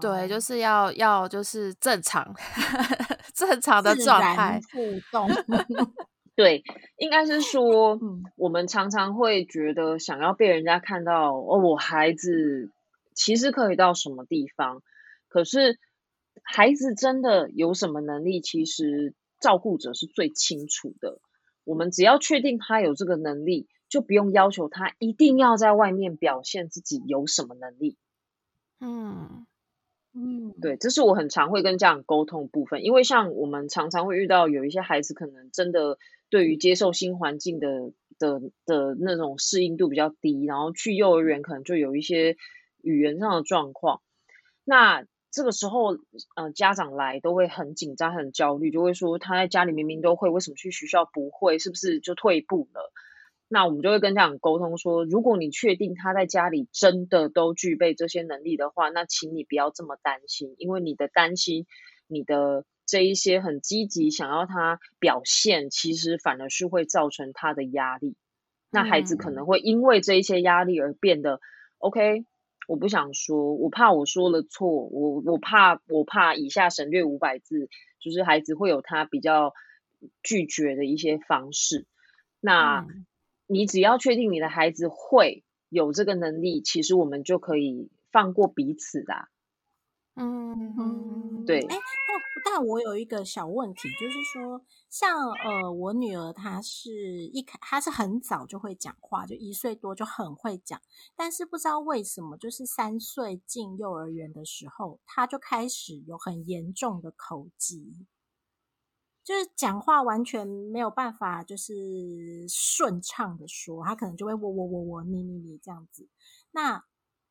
对，就是要要就是正常 正常的状态互动。对，应该是说，我们常常会觉得想要被人家看到哦，我孩子其实可以到什么地方，可是孩子真的有什么能力，其实照顾者是最清楚的。我们只要确定他有这个能力，就不用要求他一定要在外面表现自己有什么能力。嗯嗯，对，这是我很常会跟家长沟通部分，因为像我们常常会遇到有一些孩子，可能真的对于接受新环境的的的那种适应度比较低，然后去幼儿园可能就有一些语言上的状况。那这个时候，呃，家长来都会很紧张、很焦虑，就会说他在家里明明都会，为什么去学校不会？是不是就退步了？那我们就会跟家长沟通说，如果你确定他在家里真的都具备这些能力的话，那请你不要这么担心，因为你的担心，你的这一些很积极想要他表现，其实反而是会造成他的压力。那孩子可能会因为这一些压力而变得 OK。我不想说，我怕我说了错，我我怕我怕以下省略五百字，就是孩子会有他比较拒绝的一些方式。那你只要确定你的孩子会有这个能力，其实我们就可以放过彼此的。嗯嗯，对。哎，那但我有一个小问题，就是说，像呃，我女儿她是一开，她是很早就会讲话，就一岁多就很会讲，但是不知道为什么，就是三岁进幼儿园的时候，她就开始有很严重的口疾，就是讲话完全没有办法，就是顺畅的说，他可能就会我我我我你你你这样子，那。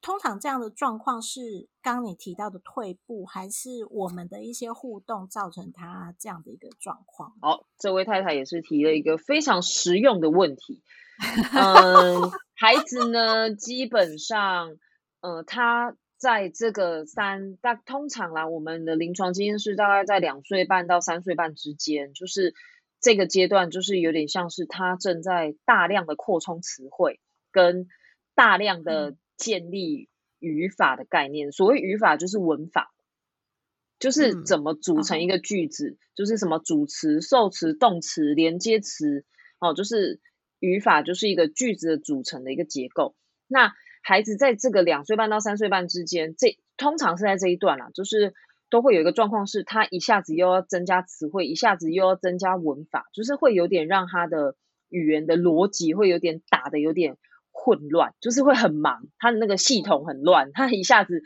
通常这样的状况是刚你提到的退步，还是我们的一些互动造成他这样的一个状况？好，这位太太也是提了一个非常实用的问题。嗯，孩子呢，基本上，呃，他在这个三大通常啦，我们的临床经验是大概在两岁半到三岁半之间，就是这个阶段，就是有点像是他正在大量的扩充词汇跟大量的。建立语法的概念，所谓语法就是文法，就是怎么组成一个句子，就是什么主词、受词、动词、连接词，哦，就是语法就是一个句子的组成的一个结构。那孩子在这个两岁半到三岁半之间，这通常是在这一段啦，就是都会有一个状况，是他一下子又要增加词汇，一下子又要增加文法，就是会有点让他的语言的逻辑会有点打的有点。混乱就是会很忙，他的那个系统很乱，他一下子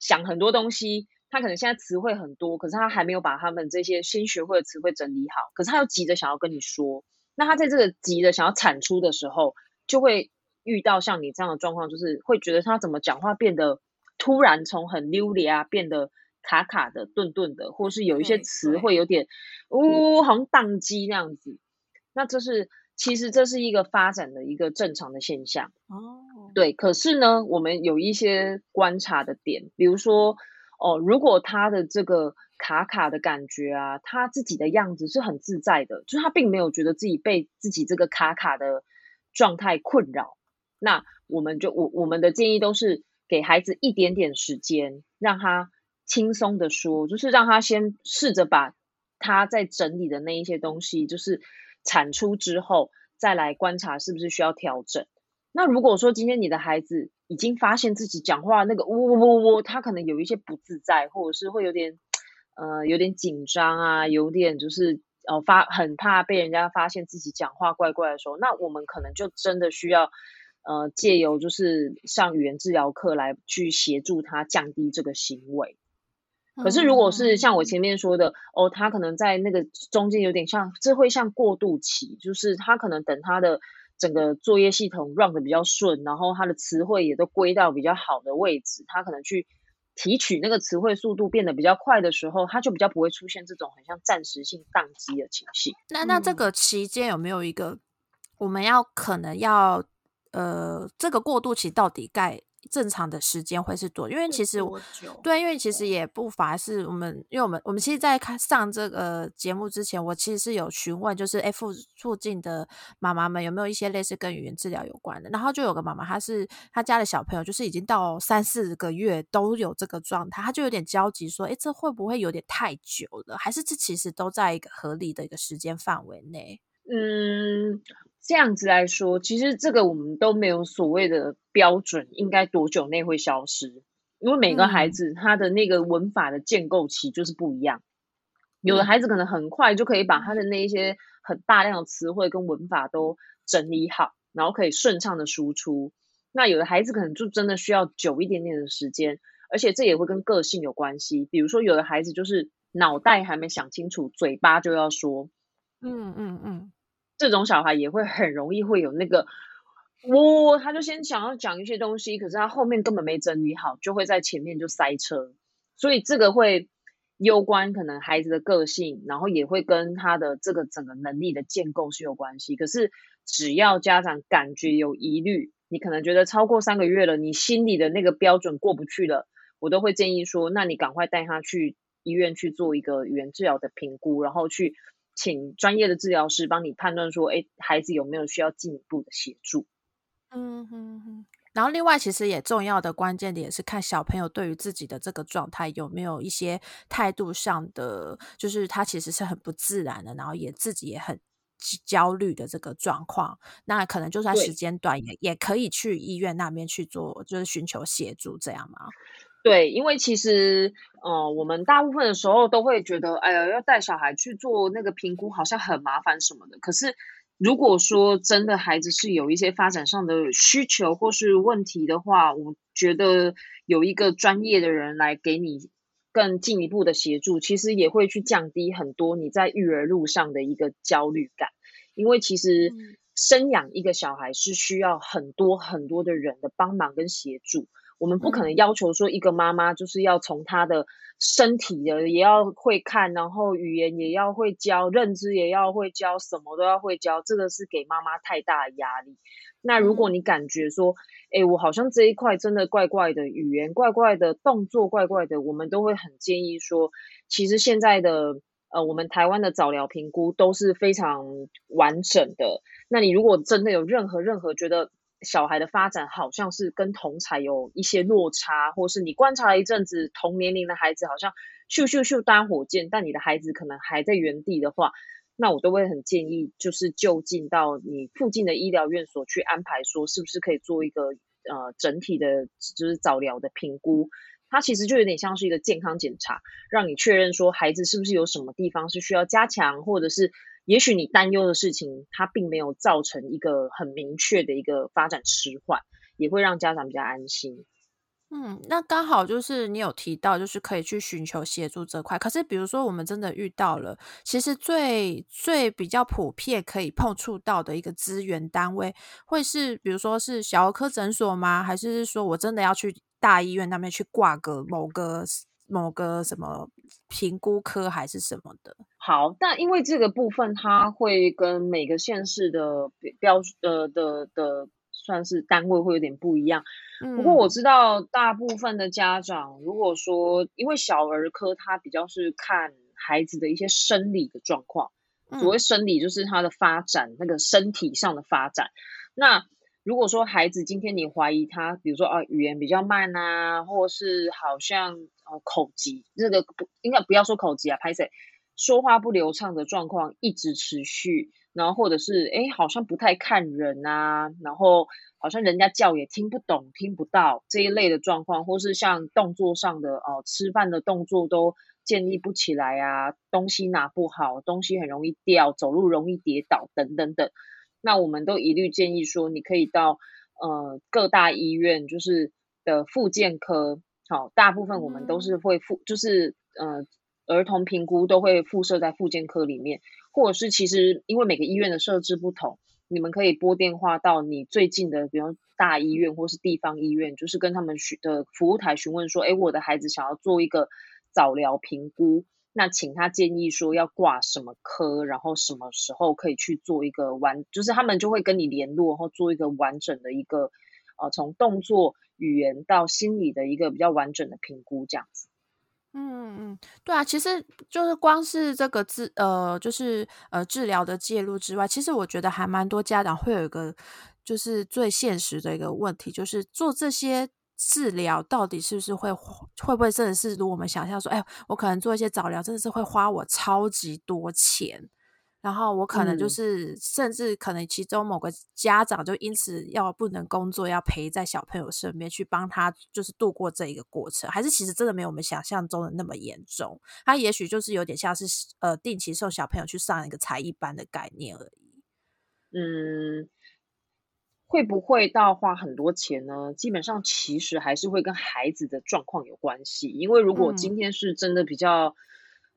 想很多东西，他可能现在词汇很多，可是他还没有把他们这些新学会的词汇整理好，可是他又急着想要跟你说，那他在这个急着想要产出的时候，就会遇到像你这样的状况，就是会觉得他怎么讲话变得突然从很溜利啊变得卡卡的、顿顿的，或是有一些词会有点呜，好像宕机那样子，那这是。其实这是一个发展的一个正常的现象哦，对。可是呢，我们有一些观察的点，比如说哦，如果他的这个卡卡的感觉啊，他自己的样子是很自在的，就是他并没有觉得自己被自己这个卡卡的状态困扰，那我们就我我们的建议都是给孩子一点点时间，让他轻松的说，就是让他先试着把他在整理的那一些东西，就是。产出之后再来观察是不是需要调整。那如果说今天你的孩子已经发现自己讲话那个呜呜呜，他可能有一些不自在，或者是会有点呃有点紧张啊，有点就是呃发很怕被人家发现自己讲话怪怪的时候，那我们可能就真的需要呃借由就是上语言治疗课来去协助他降低这个行为。可是，如果是像我前面说的，哦，他可能在那个中间有点像，这会像过渡期，就是他可能等他的整个作业系统 run 的比较顺，然后他的词汇也都归到比较好的位置，他可能去提取那个词汇速度变得比较快的时候，他就比较不会出现这种很像暂时性宕机的情形。那那这个期间有没有一个我们要可能要呃，这个过渡期到底该？正常的时间会是多，因为其实对，因为其实也不乏是我们，因为我们我们其实，在看上这个节目之前，我其实是有询问，就是 F 附近的妈妈们有没有一些类似跟语言治疗有关的，然后就有个妈妈，她是她家的小朋友，就是已经到三四个月都有这个状态，她就有点焦急，说，哎，这会不会有点太久了？还是这其实都在一个合理的一个时间范围内？嗯。这样子来说，其实这个我们都没有所谓的标准，应该多久内会消失？因为每个孩嗯子他的那个文法的建构期就是不一样，有的嗯孩子可能很快就可以把他的那一些很大量的词汇跟文法都整理好，然后可以顺畅的输出。那有的孩子可能就真的需要久一点点的时间，而且这也会跟个性有关系。比如说，有的孩子就是脑袋还没想清楚，嘴巴就要说，嗯嗯嗯这种小孩也会很容易会有那个，我、他就先想要讲一些东西，可是他后面根本没整理好，就会在前面就塞车，所以这个会攸关可能孩子的个性，然后也会跟他的这个整个能力的建构是有关系。可是只要家长感觉有疑虑，你可能觉得超过三个月了，你心里的那个标准过不去了，我都会建议说，那你赶快带他去医院去做一个语言治疗的评估，然后去请专业的治疗师帮你判断说，哎，孩子有没有需要进一步的协助。嗯哼哼。然后，另外其实也重要的关键点是看小朋友对于自己的这个状态有没有一些态度上的，就是他其实是很不自然的，然后也自己也很焦焦虑的这个状况。那可能就算时对间短，也也可以去医院那边去做，就是寻求协助，这样吗？对，因为其实，呃，我们大部分的时候都会觉得，哎呀，要带小孩去做那个评估，好像很麻烦什么的。可是，如果说真的孩子是有一些发展上的需求或是问题的话，我觉得有一个专业的人来给你更进一步的协助，其实也会去降低很多你在育儿路上的一个焦虑感。因为其实嗯生养一个小孩是需要很多很多的人的帮忙跟协助。我们不可能嗯要求说一个妈妈就是要从她的身体的也要会看，然后语言也要会教，认知也要会教，什么都要会教，这个是给妈妈太大的压力。那如果嗯你感觉说，诶，我好像这一块真的怪怪的，语言怪怪的，动作怪怪的，我们都会很建议说，其实现在的呃，我们台湾的早疗评估都是非常完整的。那你如果真的有任何任何觉得小孩的发展好像是跟同才有一些落差，或是你观察了一阵子，同年龄的孩子好像咻咻咻搭火箭，但你的孩子可能还在原地的话，那我都会很建议，就是就近到你附近的医疗院所去安排，说是不是可以做一个呃整体的，就是早疗的评估。它其实就有点像是一个健康检查，让你确认说孩子是不是有什么地方是需要加强，或者是也许你担忧的事情，它并没有造成一个很明确的一个发展迟缓，也会让家长比较安心。嗯，那刚好就是你有提到，就是可以去寻求协助这块。可是，比如说我们真的遇到了，其实最最比较普遍可以碰触到的一个资源单位，会是比如说是小儿科诊所吗？还是说我真的要去大医院那边去挂个某个某个什么评估科还是什么的？好，但因为这个部分它会跟每个县市的标呃的的算是单位会有点不一样。不过我嗯知道大部分的家长，如果说因为小儿科它比较是看孩子的一些生理的状况，所谓嗯生理就是他的发展，那个身体上的发展。那如果说孩子今天你怀疑他，比如说啊语言比较慢啊，或是好像呃口疾，这个不应该不要说口疾啊，拍谁说话不流畅的状况一直持续，然后或者是诶好像不太看人啊，然后好像人家叫也听不懂、听不到这一类的状况，或是像动作上的哦、吃饭的动作都建立不起来啊，东西拿不好，东西很容易掉，走路容易跌倒等等等。那我们都一律建议说，你可以到呃各大医院，就是的复健科，好，大部分我们都是会附，就是呃儿童评估都会附设在复健科里面，或者是其实因为每个医院的设置不同，你们可以拨电话到你最近的，比如大医院或是地方医院，就是跟他们询的服务台询问说，诶，我的孩子想要做一个早疗评估。那请他建议说要挂什么科，然后什么时候可以去做一个完，就是他们就会跟你联络，然后做一个完整的一个呃从动作、语言到心理的一个比较完整的评估，这样子。嗯嗯，对啊，其实就是光是这个治呃，就是呃治疗的介入之外，其实我觉得还蛮多家长会有一个就是最现实的一个问题，就是做这些治疗到底是不是会会不会真的是如我们想象说，哎，我可能做一些早疗真的是会花我超级多钱。然后我可能就嗯是，甚至可能其中某个家长就因此要不能工作，要陪在小朋友身边去帮他，就是度过这一个过程，还是其实真的没有我们想象中的那么严重？他也许就是有点像是呃定期送小朋友去上一个才艺班的概念而已。嗯，会不会到花很多钱呢？基本上其实还是会跟孩子的状况有关系。因为如果嗯今天是真的比较，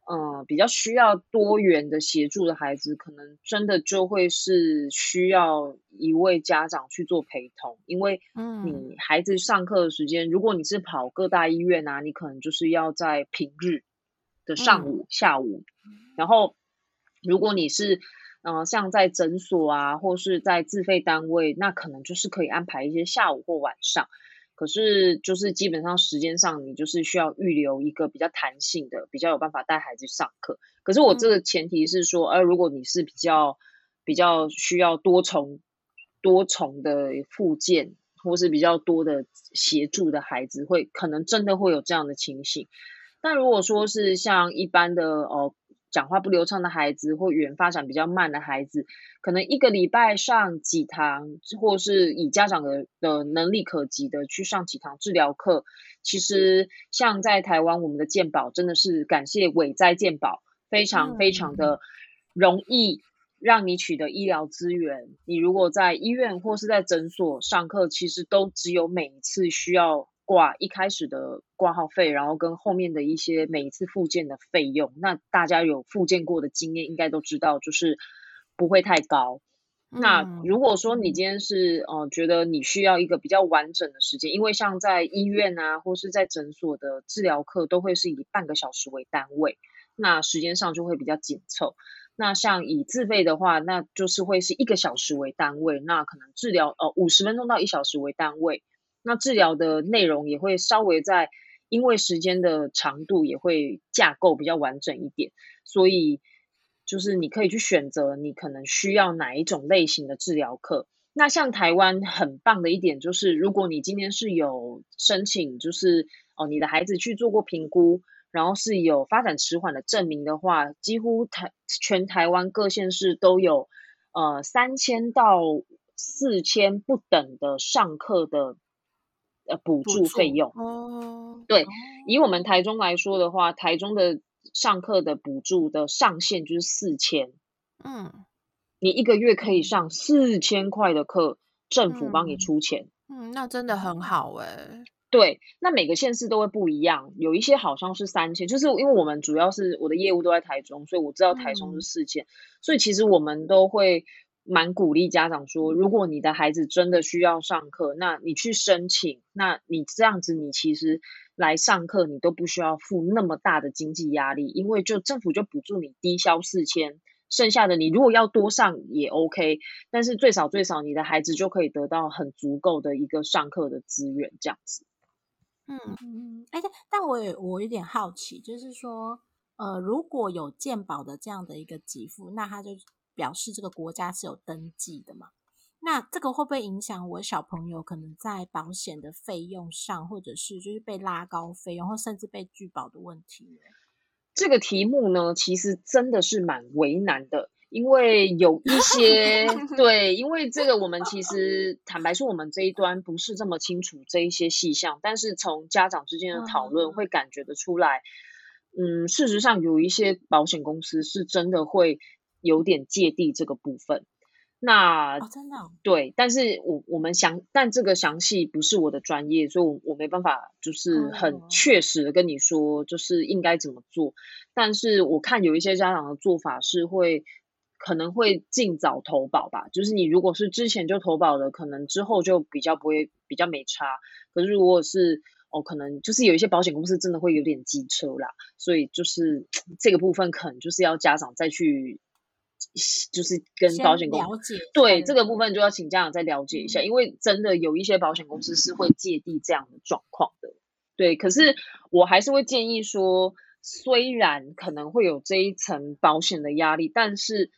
嗯、比较需要多元的协助的孩子，可能真的就会是需要一位家长去做陪同。因为嗯你孩子上课的时间，如果你是跑各大医院啊，你可能就是要在平日的上嗯午、下午，然后如果你是呃，像在诊所啊，或是在自费单位，那可能就是可以安排一些下午或晚上。可是就是基本上时间上，你就是需要预留一个比较弹性的，比较有办法带孩子上课。可是我这个前提是说，呃，如果你是比较比较需要多重多重的附件，或是比较多的协助的孩子，会可能真的会有这样的情形。但如果说是像一般的哦，讲话不流畅的孩子，或语言发展比较慢的孩子，可能一个礼拜上几堂，或是以家长的的能力可及的去上几堂治疗课。其实像在台湾，我们的健保真的是感谢伟哉健保，非常非常的容易让你取得医疗资源。你如果在医院或是在诊所上课，其实都只有每一次需要挂一开始的挂号费，然后跟后面的一些每一次复健的费用。那大家有复健过的经验，应该都知道，就是不会太高。那嗯如果说你今天是呃觉得你需要一个比较完整的时间，因为像在医院啊或是在诊所的治疗课都会是以半个小时为单位，那时间上就会比较紧凑。那像以自费的话，那就是会是一个小时为单位，那可能治疗呃五十分钟到一小时为单位，那治疗的内容也会稍微在因为时间的长度也会架构比较完整一点，所以就是你可以去选择你可能需要哪一种类型的治疗课。那像台湾很棒的一点就是，如果你今天是有申请，就是哦你的孩子去做过评估，然后是有发展迟缓的证明的话，几乎台全台湾各县市都有呃三千到四千不等的上课的呃补补助费用。哦，对，以我们台中来说的话，台中的上课的补助的上限就是四千，嗯。你一个月可以上四千块的课，政府帮你嗯出钱。嗯，那真的很好哎、对，那每个县市都会不一样，有一些好像是三千，就是因为我们主要是我的业务都在台中，所以我知道台中是嗯。四千、所以其实我们都会蛮鼓励家长说，如果你的孩子真的需要上课，那你去申请，那你这样子你其实来上课你都不需要付那么大的经济压力，因为就政府就补助你低消四千。剩下的你如果要多上也 OK，但是最少最少你的孩子就可以得到很足够的一个上课的资源，这样子。嗯嗯，哎、但但我也我有点好奇，就是说，呃，如果有健保的这样的一个给付，那他就表示这个国家是有登记的嘛？那这个会不会影响我小朋友可能在保险的费用上，或者是就是被拉高费用，或甚至被拒保的问题呢？这个题目呢，其实真的是蛮为难的，因为有一些 对，因为这个我们其实坦白说，我们这一端不是这么清楚这一些细项，但是从家长之间的讨论嗯会感觉得出来，嗯，事实上有一些保险公司是真的会有点芥蒂这个部分。那哦，真的、哦，对，但是我我们详，但这个详细不是我的专业，所以我我没办法就是很哦确实的跟你说，就是应该怎么做。但是我看有一些家长的做法是会可能会尽早投保吧，就是你如果是之前就投保的，可能之后就比较不会比较没差。可是如果是哦，可能就是有一些保险公司真的会有点机车啦，所以就是 这个部分可能就是要家长再去。就是跟保险公司了解对这个部分就要请家长再了解一下，嗯因为真的有一些保险公司是会芥蒂这样的状况的。对，可是我还是会建议说，虽然可能会有这一层保险的压力，但是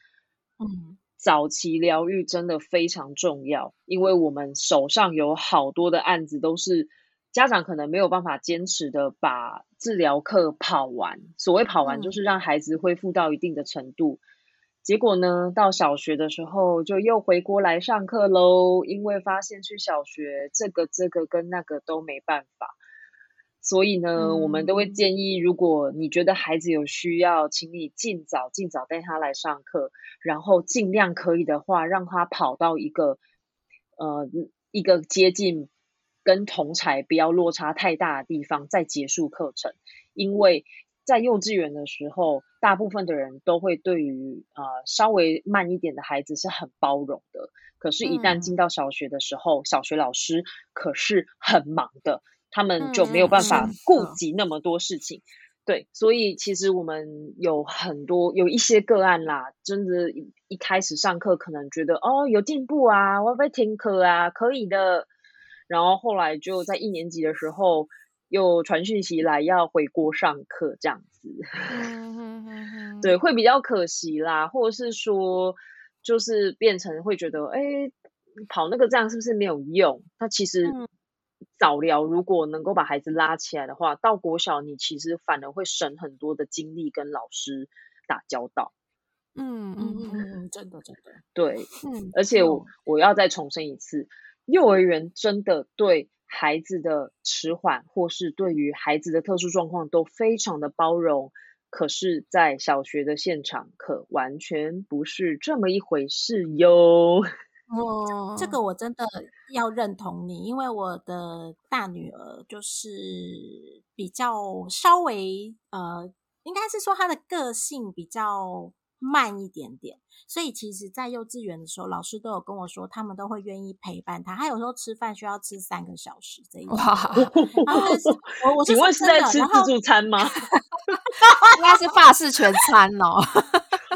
嗯，早期疗愈真的非常重要，因为我们手上有好多的案子都是家长可能没有办法坚持的把治疗课跑完。所谓跑完，就嗯是让孩子恢复到一定的程度。结果呢，到小学的时候就又回国来上课喽，因为发现去小学这个这个跟那个都没办法，所以呢，我们都会建议，如果你觉得孩子有需要，请你尽早尽早带他来上课，然后尽量可以的话，让他跑到一个呃一个接近跟同才不要落差太大的地方再结束课程，因为。在幼稚园的时候，大部分的人都会对于呃稍微慢一点的孩子是很包容的。可是，一旦进到小学的时候，小学老师可是很忙的，他们就没有办法顾及那么多事情。对，所以其实我们有很多有一些个案啦，真的，一一开始上课可能觉得哦有进步啊，我会听课啊，可以的。然后后来就在一年级的时候。又传讯息来要回国上课这样子，对，会比较可惜啦，或者是说，就是变成会觉得，哎，跑那个这样是不是没有用？那其实早疗如果能够把孩子拉起来的话，到国小你其实反而会省很多的精力跟老师打交道。嗯嗯嗯嗯，真的真的，对，嗯，而且我我要再重申一次，幼儿园真的对。孩子的迟缓，或是对于孩子的特殊状况都非常的包容，可是，在小学的现场可完全不是这么一回事哟。哦，这个我真的要认同你，因为我的大女儿就是比较稍微呃，应该是说她的个性比较。慢一点点，所以其实，在幼稚园的时候，老师都有跟我说，他们都会愿意陪伴他。他有时候吃饭需要吃三个小时这一种。哇！我我请问是在吃自助餐吗？应该是法式全餐哦。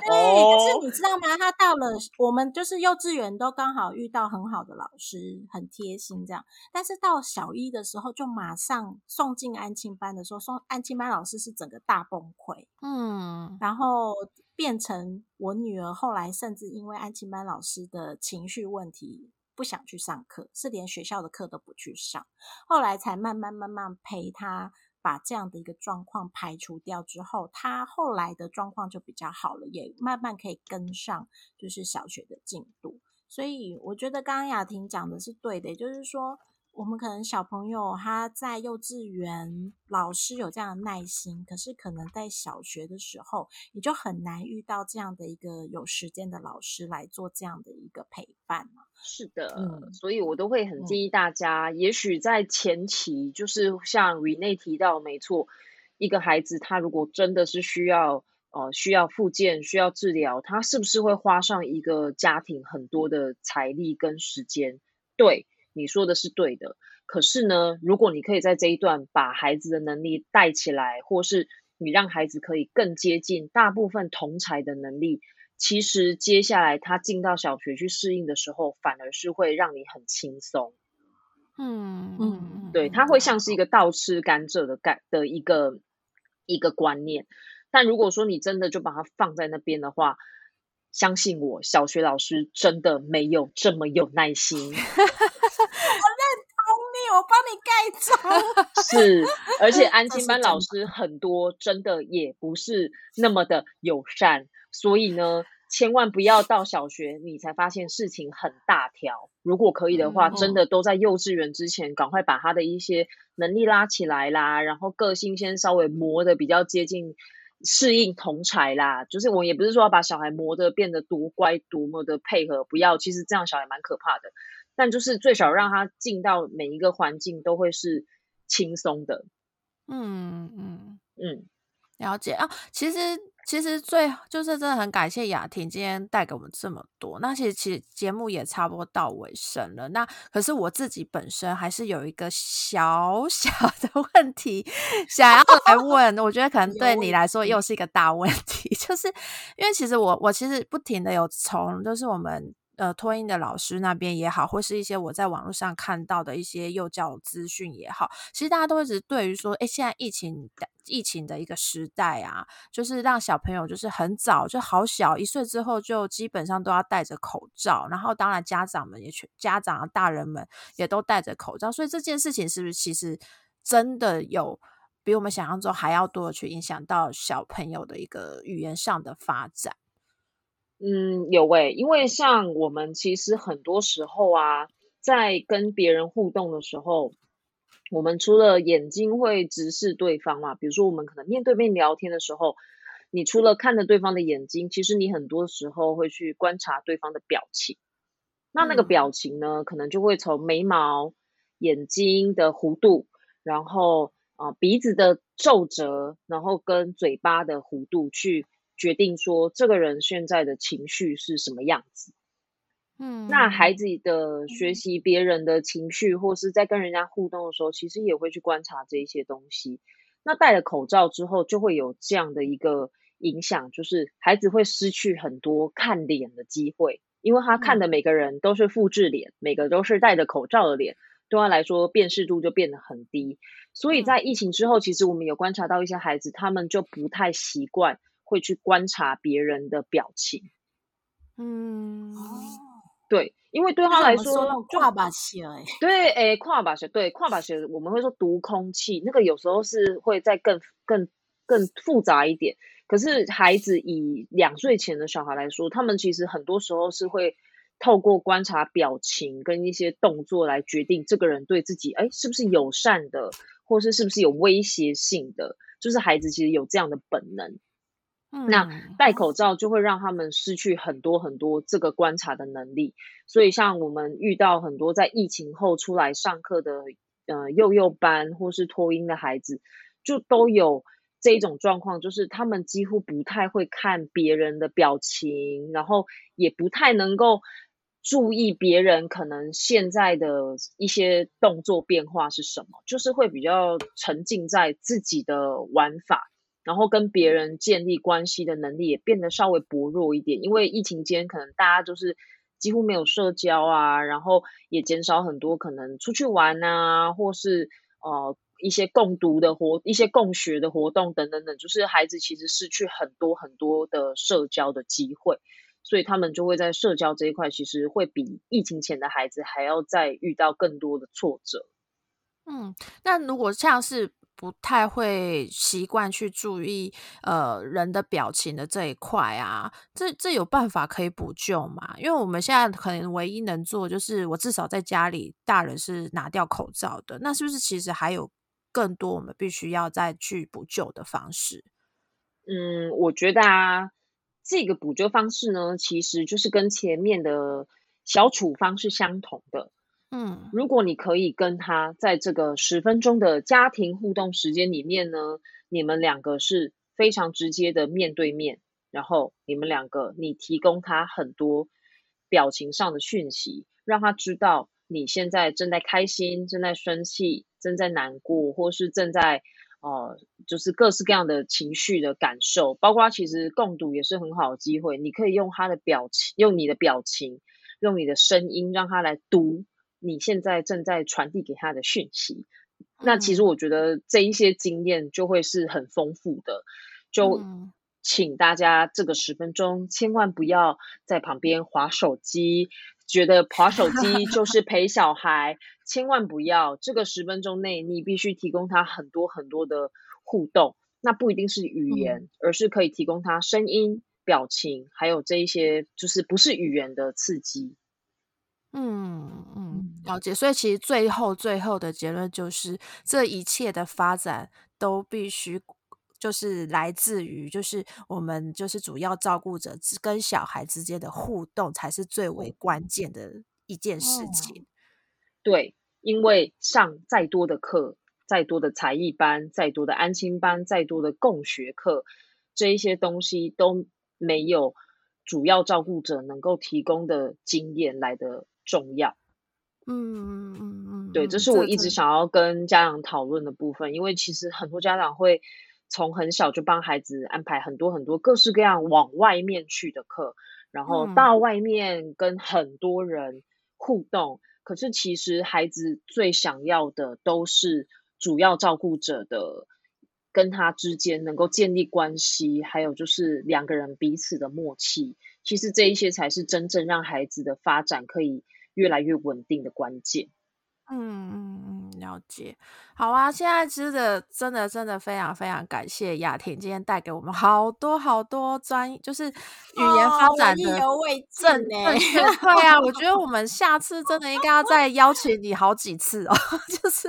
对，可是你知道吗？他到了我们就是幼稚园，都刚好遇到很好的老师，很贴心这样。但是到小一的时候，就马上送进安亲班的时候，送安亲班老师是整个大崩溃。嗯，然后变成我女儿后来甚至因为安亲班老师的情绪问题，不想去上课，是连学校的课都不去上。后来才慢慢慢慢陪她。把这样的一个状况排除掉之后，她后来的状况就比较好了，也慢慢可以跟上，就是小学的进度。所以我觉得刚刚雅婷讲的是对的，就是说。我们可能小朋友他在幼稚园，老师有这样的耐心，可是可能在小学的时候，你就很难遇到这样的一个有时间的老师来做这样的一个陪伴嘛。是的，所以我都会很建议大家，也许在前期，就是像 Rene 提到，没错，一个孩子他如果真的是需要呃需要复健、需要治疗，他是不是会花上一个家庭很多的财力跟时间？对。你说的是对的，可是呢，如果你可以在这一段把孩子的能力带起来，或是你让孩子可以更接近大部分同才的能力，其实接下来他进到小学去适应的时候，反而是会让你很轻松。嗯嗯，对，他会像是一个倒吃甘蔗的概的一个一个观念。但如果说你真的就把它放在那边的话，相信我，小学老师真的没有这么有耐心。我帮你盖章。是，而且 安心班老师很多，真的也不是那么的友善。所以呢，千万不要到小学你才发现事情很大条。如果可以的话，真的都在幼稚园之前，赶快把他的一些能力拉起来啦，然后个性先稍微磨的比较接近。适应同才啦，就是我也不是说要把小孩磨得变得多乖多么的配合，不要，其实这样小孩蛮可怕的。但就是最少让他进到每一个环境都会是轻松的。嗯嗯嗯，了解啊，其实。其实最就是真的很感谢雅婷今天带给我们这么多。那其实其实节目也差不多到尾声了。那可是我自己本身还是有一个小 小的问题想要来问，我觉得可能对你来说又是一个大问题，就是因为其实我我其实不停的有从就是我们。呃，托婴的老师那边也好，或是一些我在网络上看到的一些幼教资讯也好，其实大家都一直对于说，哎，现在疫情疫情的一个时代啊，就是让小朋友就是很早就好小一岁之后就基本上都要戴着口罩，然后当然家长们也全家长啊大人们也都戴着口罩，所以这件事情是不是其实真的有比我们想象中还要多的去影响到小朋友的一个语言上的发展？嗯，有诶，因为像我们其实很多时候啊，在跟别人互动的时候，我们除了眼睛会直视对方嘛，比如说我们可能面对面聊天的时候，你除了看着对方的眼睛，其实你很多时候会去观察对方的表情。那那个表情呢，可能就会从眉毛、眼睛的弧度，然后啊鼻子的皱褶，然后跟嘴巴的弧度去。决定说这个人现在的情绪是什么样子，嗯，那孩子的学习别人的情绪，或是在跟人家互动的时候，其实也会去观察这一些东西。那戴了口罩之后，就会有这样的一个影响，就是孩子会失去很多看脸的机会，因为他看的每个人都是复制脸，每个都是戴着口罩的脸，对他来说辨识度就变得很低。所以在疫情之后，其实我们有观察到一些孩子，他们就不太习惯。会去观察别人的表情，嗯，对，因为对他来说，跨把鞋，对，哎，跨把鞋，对，跨把鞋，我们会说读空气，那个有时候是会再更更更复杂一点。可是孩子以两岁前的小孩来说，他们其实很多时候是会透过观察表情跟一些动作来决定这个人对自己，哎，是不是友善的，或是是不是有威胁性的，就是孩子其实有这样的本能。那戴口罩就会让他们失去很多很多这个观察的能力，所以像我们遇到很多在疫情后出来上课的，呃，幼幼班或是托婴的孩子，就都有这一种状况，就是他们几乎不太会看别人的表情，然后也不太能够注意别人可能现在的一些动作变化是什么，就是会比较沉浸在自己的玩法。然后跟别人建立关系的能力也变得稍微薄弱一点，因为疫情间可能大家就是几乎没有社交啊，然后也减少很多可能出去玩啊，或是呃一些共读的活、一些共学的活动等等等，就是孩子其实失去很多很多的社交的机会，所以他们就会在社交这一块，其实会比疫情前的孩子还要再遇到更多的挫折。嗯，那如果像是。不太会习惯去注意呃人的表情的这一块啊，这这有办法可以补救吗？因为我们现在可能唯一能做就是，我至少在家里，大人是拿掉口罩的。那是不是其实还有更多我们必须要再去补救的方式？嗯，我觉得啊，这个补救方式呢，其实就是跟前面的小处方是相同的。嗯，如果你可以跟他在这个十分钟的家庭互动时间里面呢，你们两个是非常直接的面对面，然后你们两个你提供他很多表情上的讯息，让他知道你现在正在开心、正在生气、正在难过，或是正在呃，就是各式各样的情绪的感受，包括其实共读也是很好的机会，你可以用他的表情，用你的表情，用你的声音，让他来读。你现在正在传递给他的讯息，那其实我觉得这一些经验就会是很丰富的。就请大家这个十分钟千万不要在旁边划手机，觉得划手机就 是陪小孩，千万不要。这个十分钟内，你必须提供他很多很多的互动，那不一定是语言，而是可以提供他声音、表情，还有这一些就是不是语言的刺激。嗯嗯，了解。所以其实最后最后的结论就是，这一切的发展都必须就是来自于，就是我们就是主要照顾者跟小孩之间的互动，才是最为关键的一件事情。对，因为上再多的课，再多的才艺班，再多的安亲班，再多的共学课，这一些东西都没有主要照顾者能够提供的经验来的。重要，嗯嗯嗯嗯，对，这是我一直想要跟家长讨论的部分，因为其实很多家长会从很小就帮孩子安排很多很多各式各样往外面去的课，然后到外面跟很多人互动，可是其实孩子最想要的都是主要照顾者的跟他之间能够建立关系，还有就是两个人彼此的默契，其实这一些才是真正让孩子的发展可以。越来越稳定的关键。嗯嗯嗯，了解。好啊，现在真的真的真的非常非常感谢雅婷今天带给我们好多好多专，就是语言发展的意犹未尽正呢。对啊，我觉得我们下次真的应该要再邀请你好几次哦，就是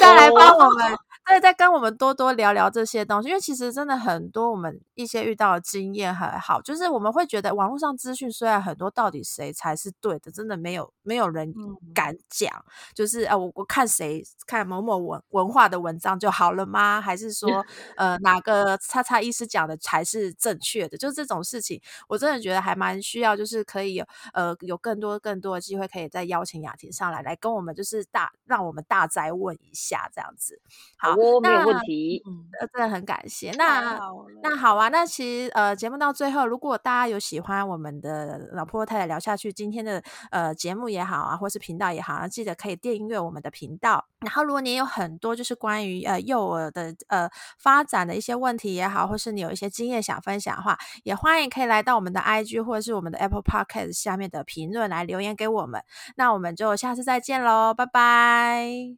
再来帮哦我们，对，再跟我们多多聊聊这些东西，因为其实真的很多我们一些遇到的经验还好，就是我们会觉得网络上资讯虽然很多，到底谁才是对的，真的没有没有人嗯敢讲，就是啊，我我看谁看某某文文化的文章就好了吗？还是说呃哪个叉叉医师讲的才是正确的？就是这种事情，我真的觉得还蛮需要，就是可以有呃有更多更多的机会，可以再邀请雅婷上来，来跟我们就是大让我们大灾问一下这样子。好，好哦，没有那问题。嗯，呃，真的很感谢。那那好啊，那其实呃，节目到最后，如果大家有喜欢我们的老婆太太聊下去今天的呃节目也好啊，或是频道也好啊，记得可以订阅我们的频道。然后，如果你有很多就是关于呃幼儿的呃发展的一些问题也好，或是你有一些经验想分享的话，也欢迎可以来到我们的 IG 或者是我们的 Apple Podcast 下面的评论来留言给我们。那我们就下次再见喽，拜拜。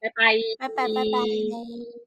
拜拜，拜拜拜拜。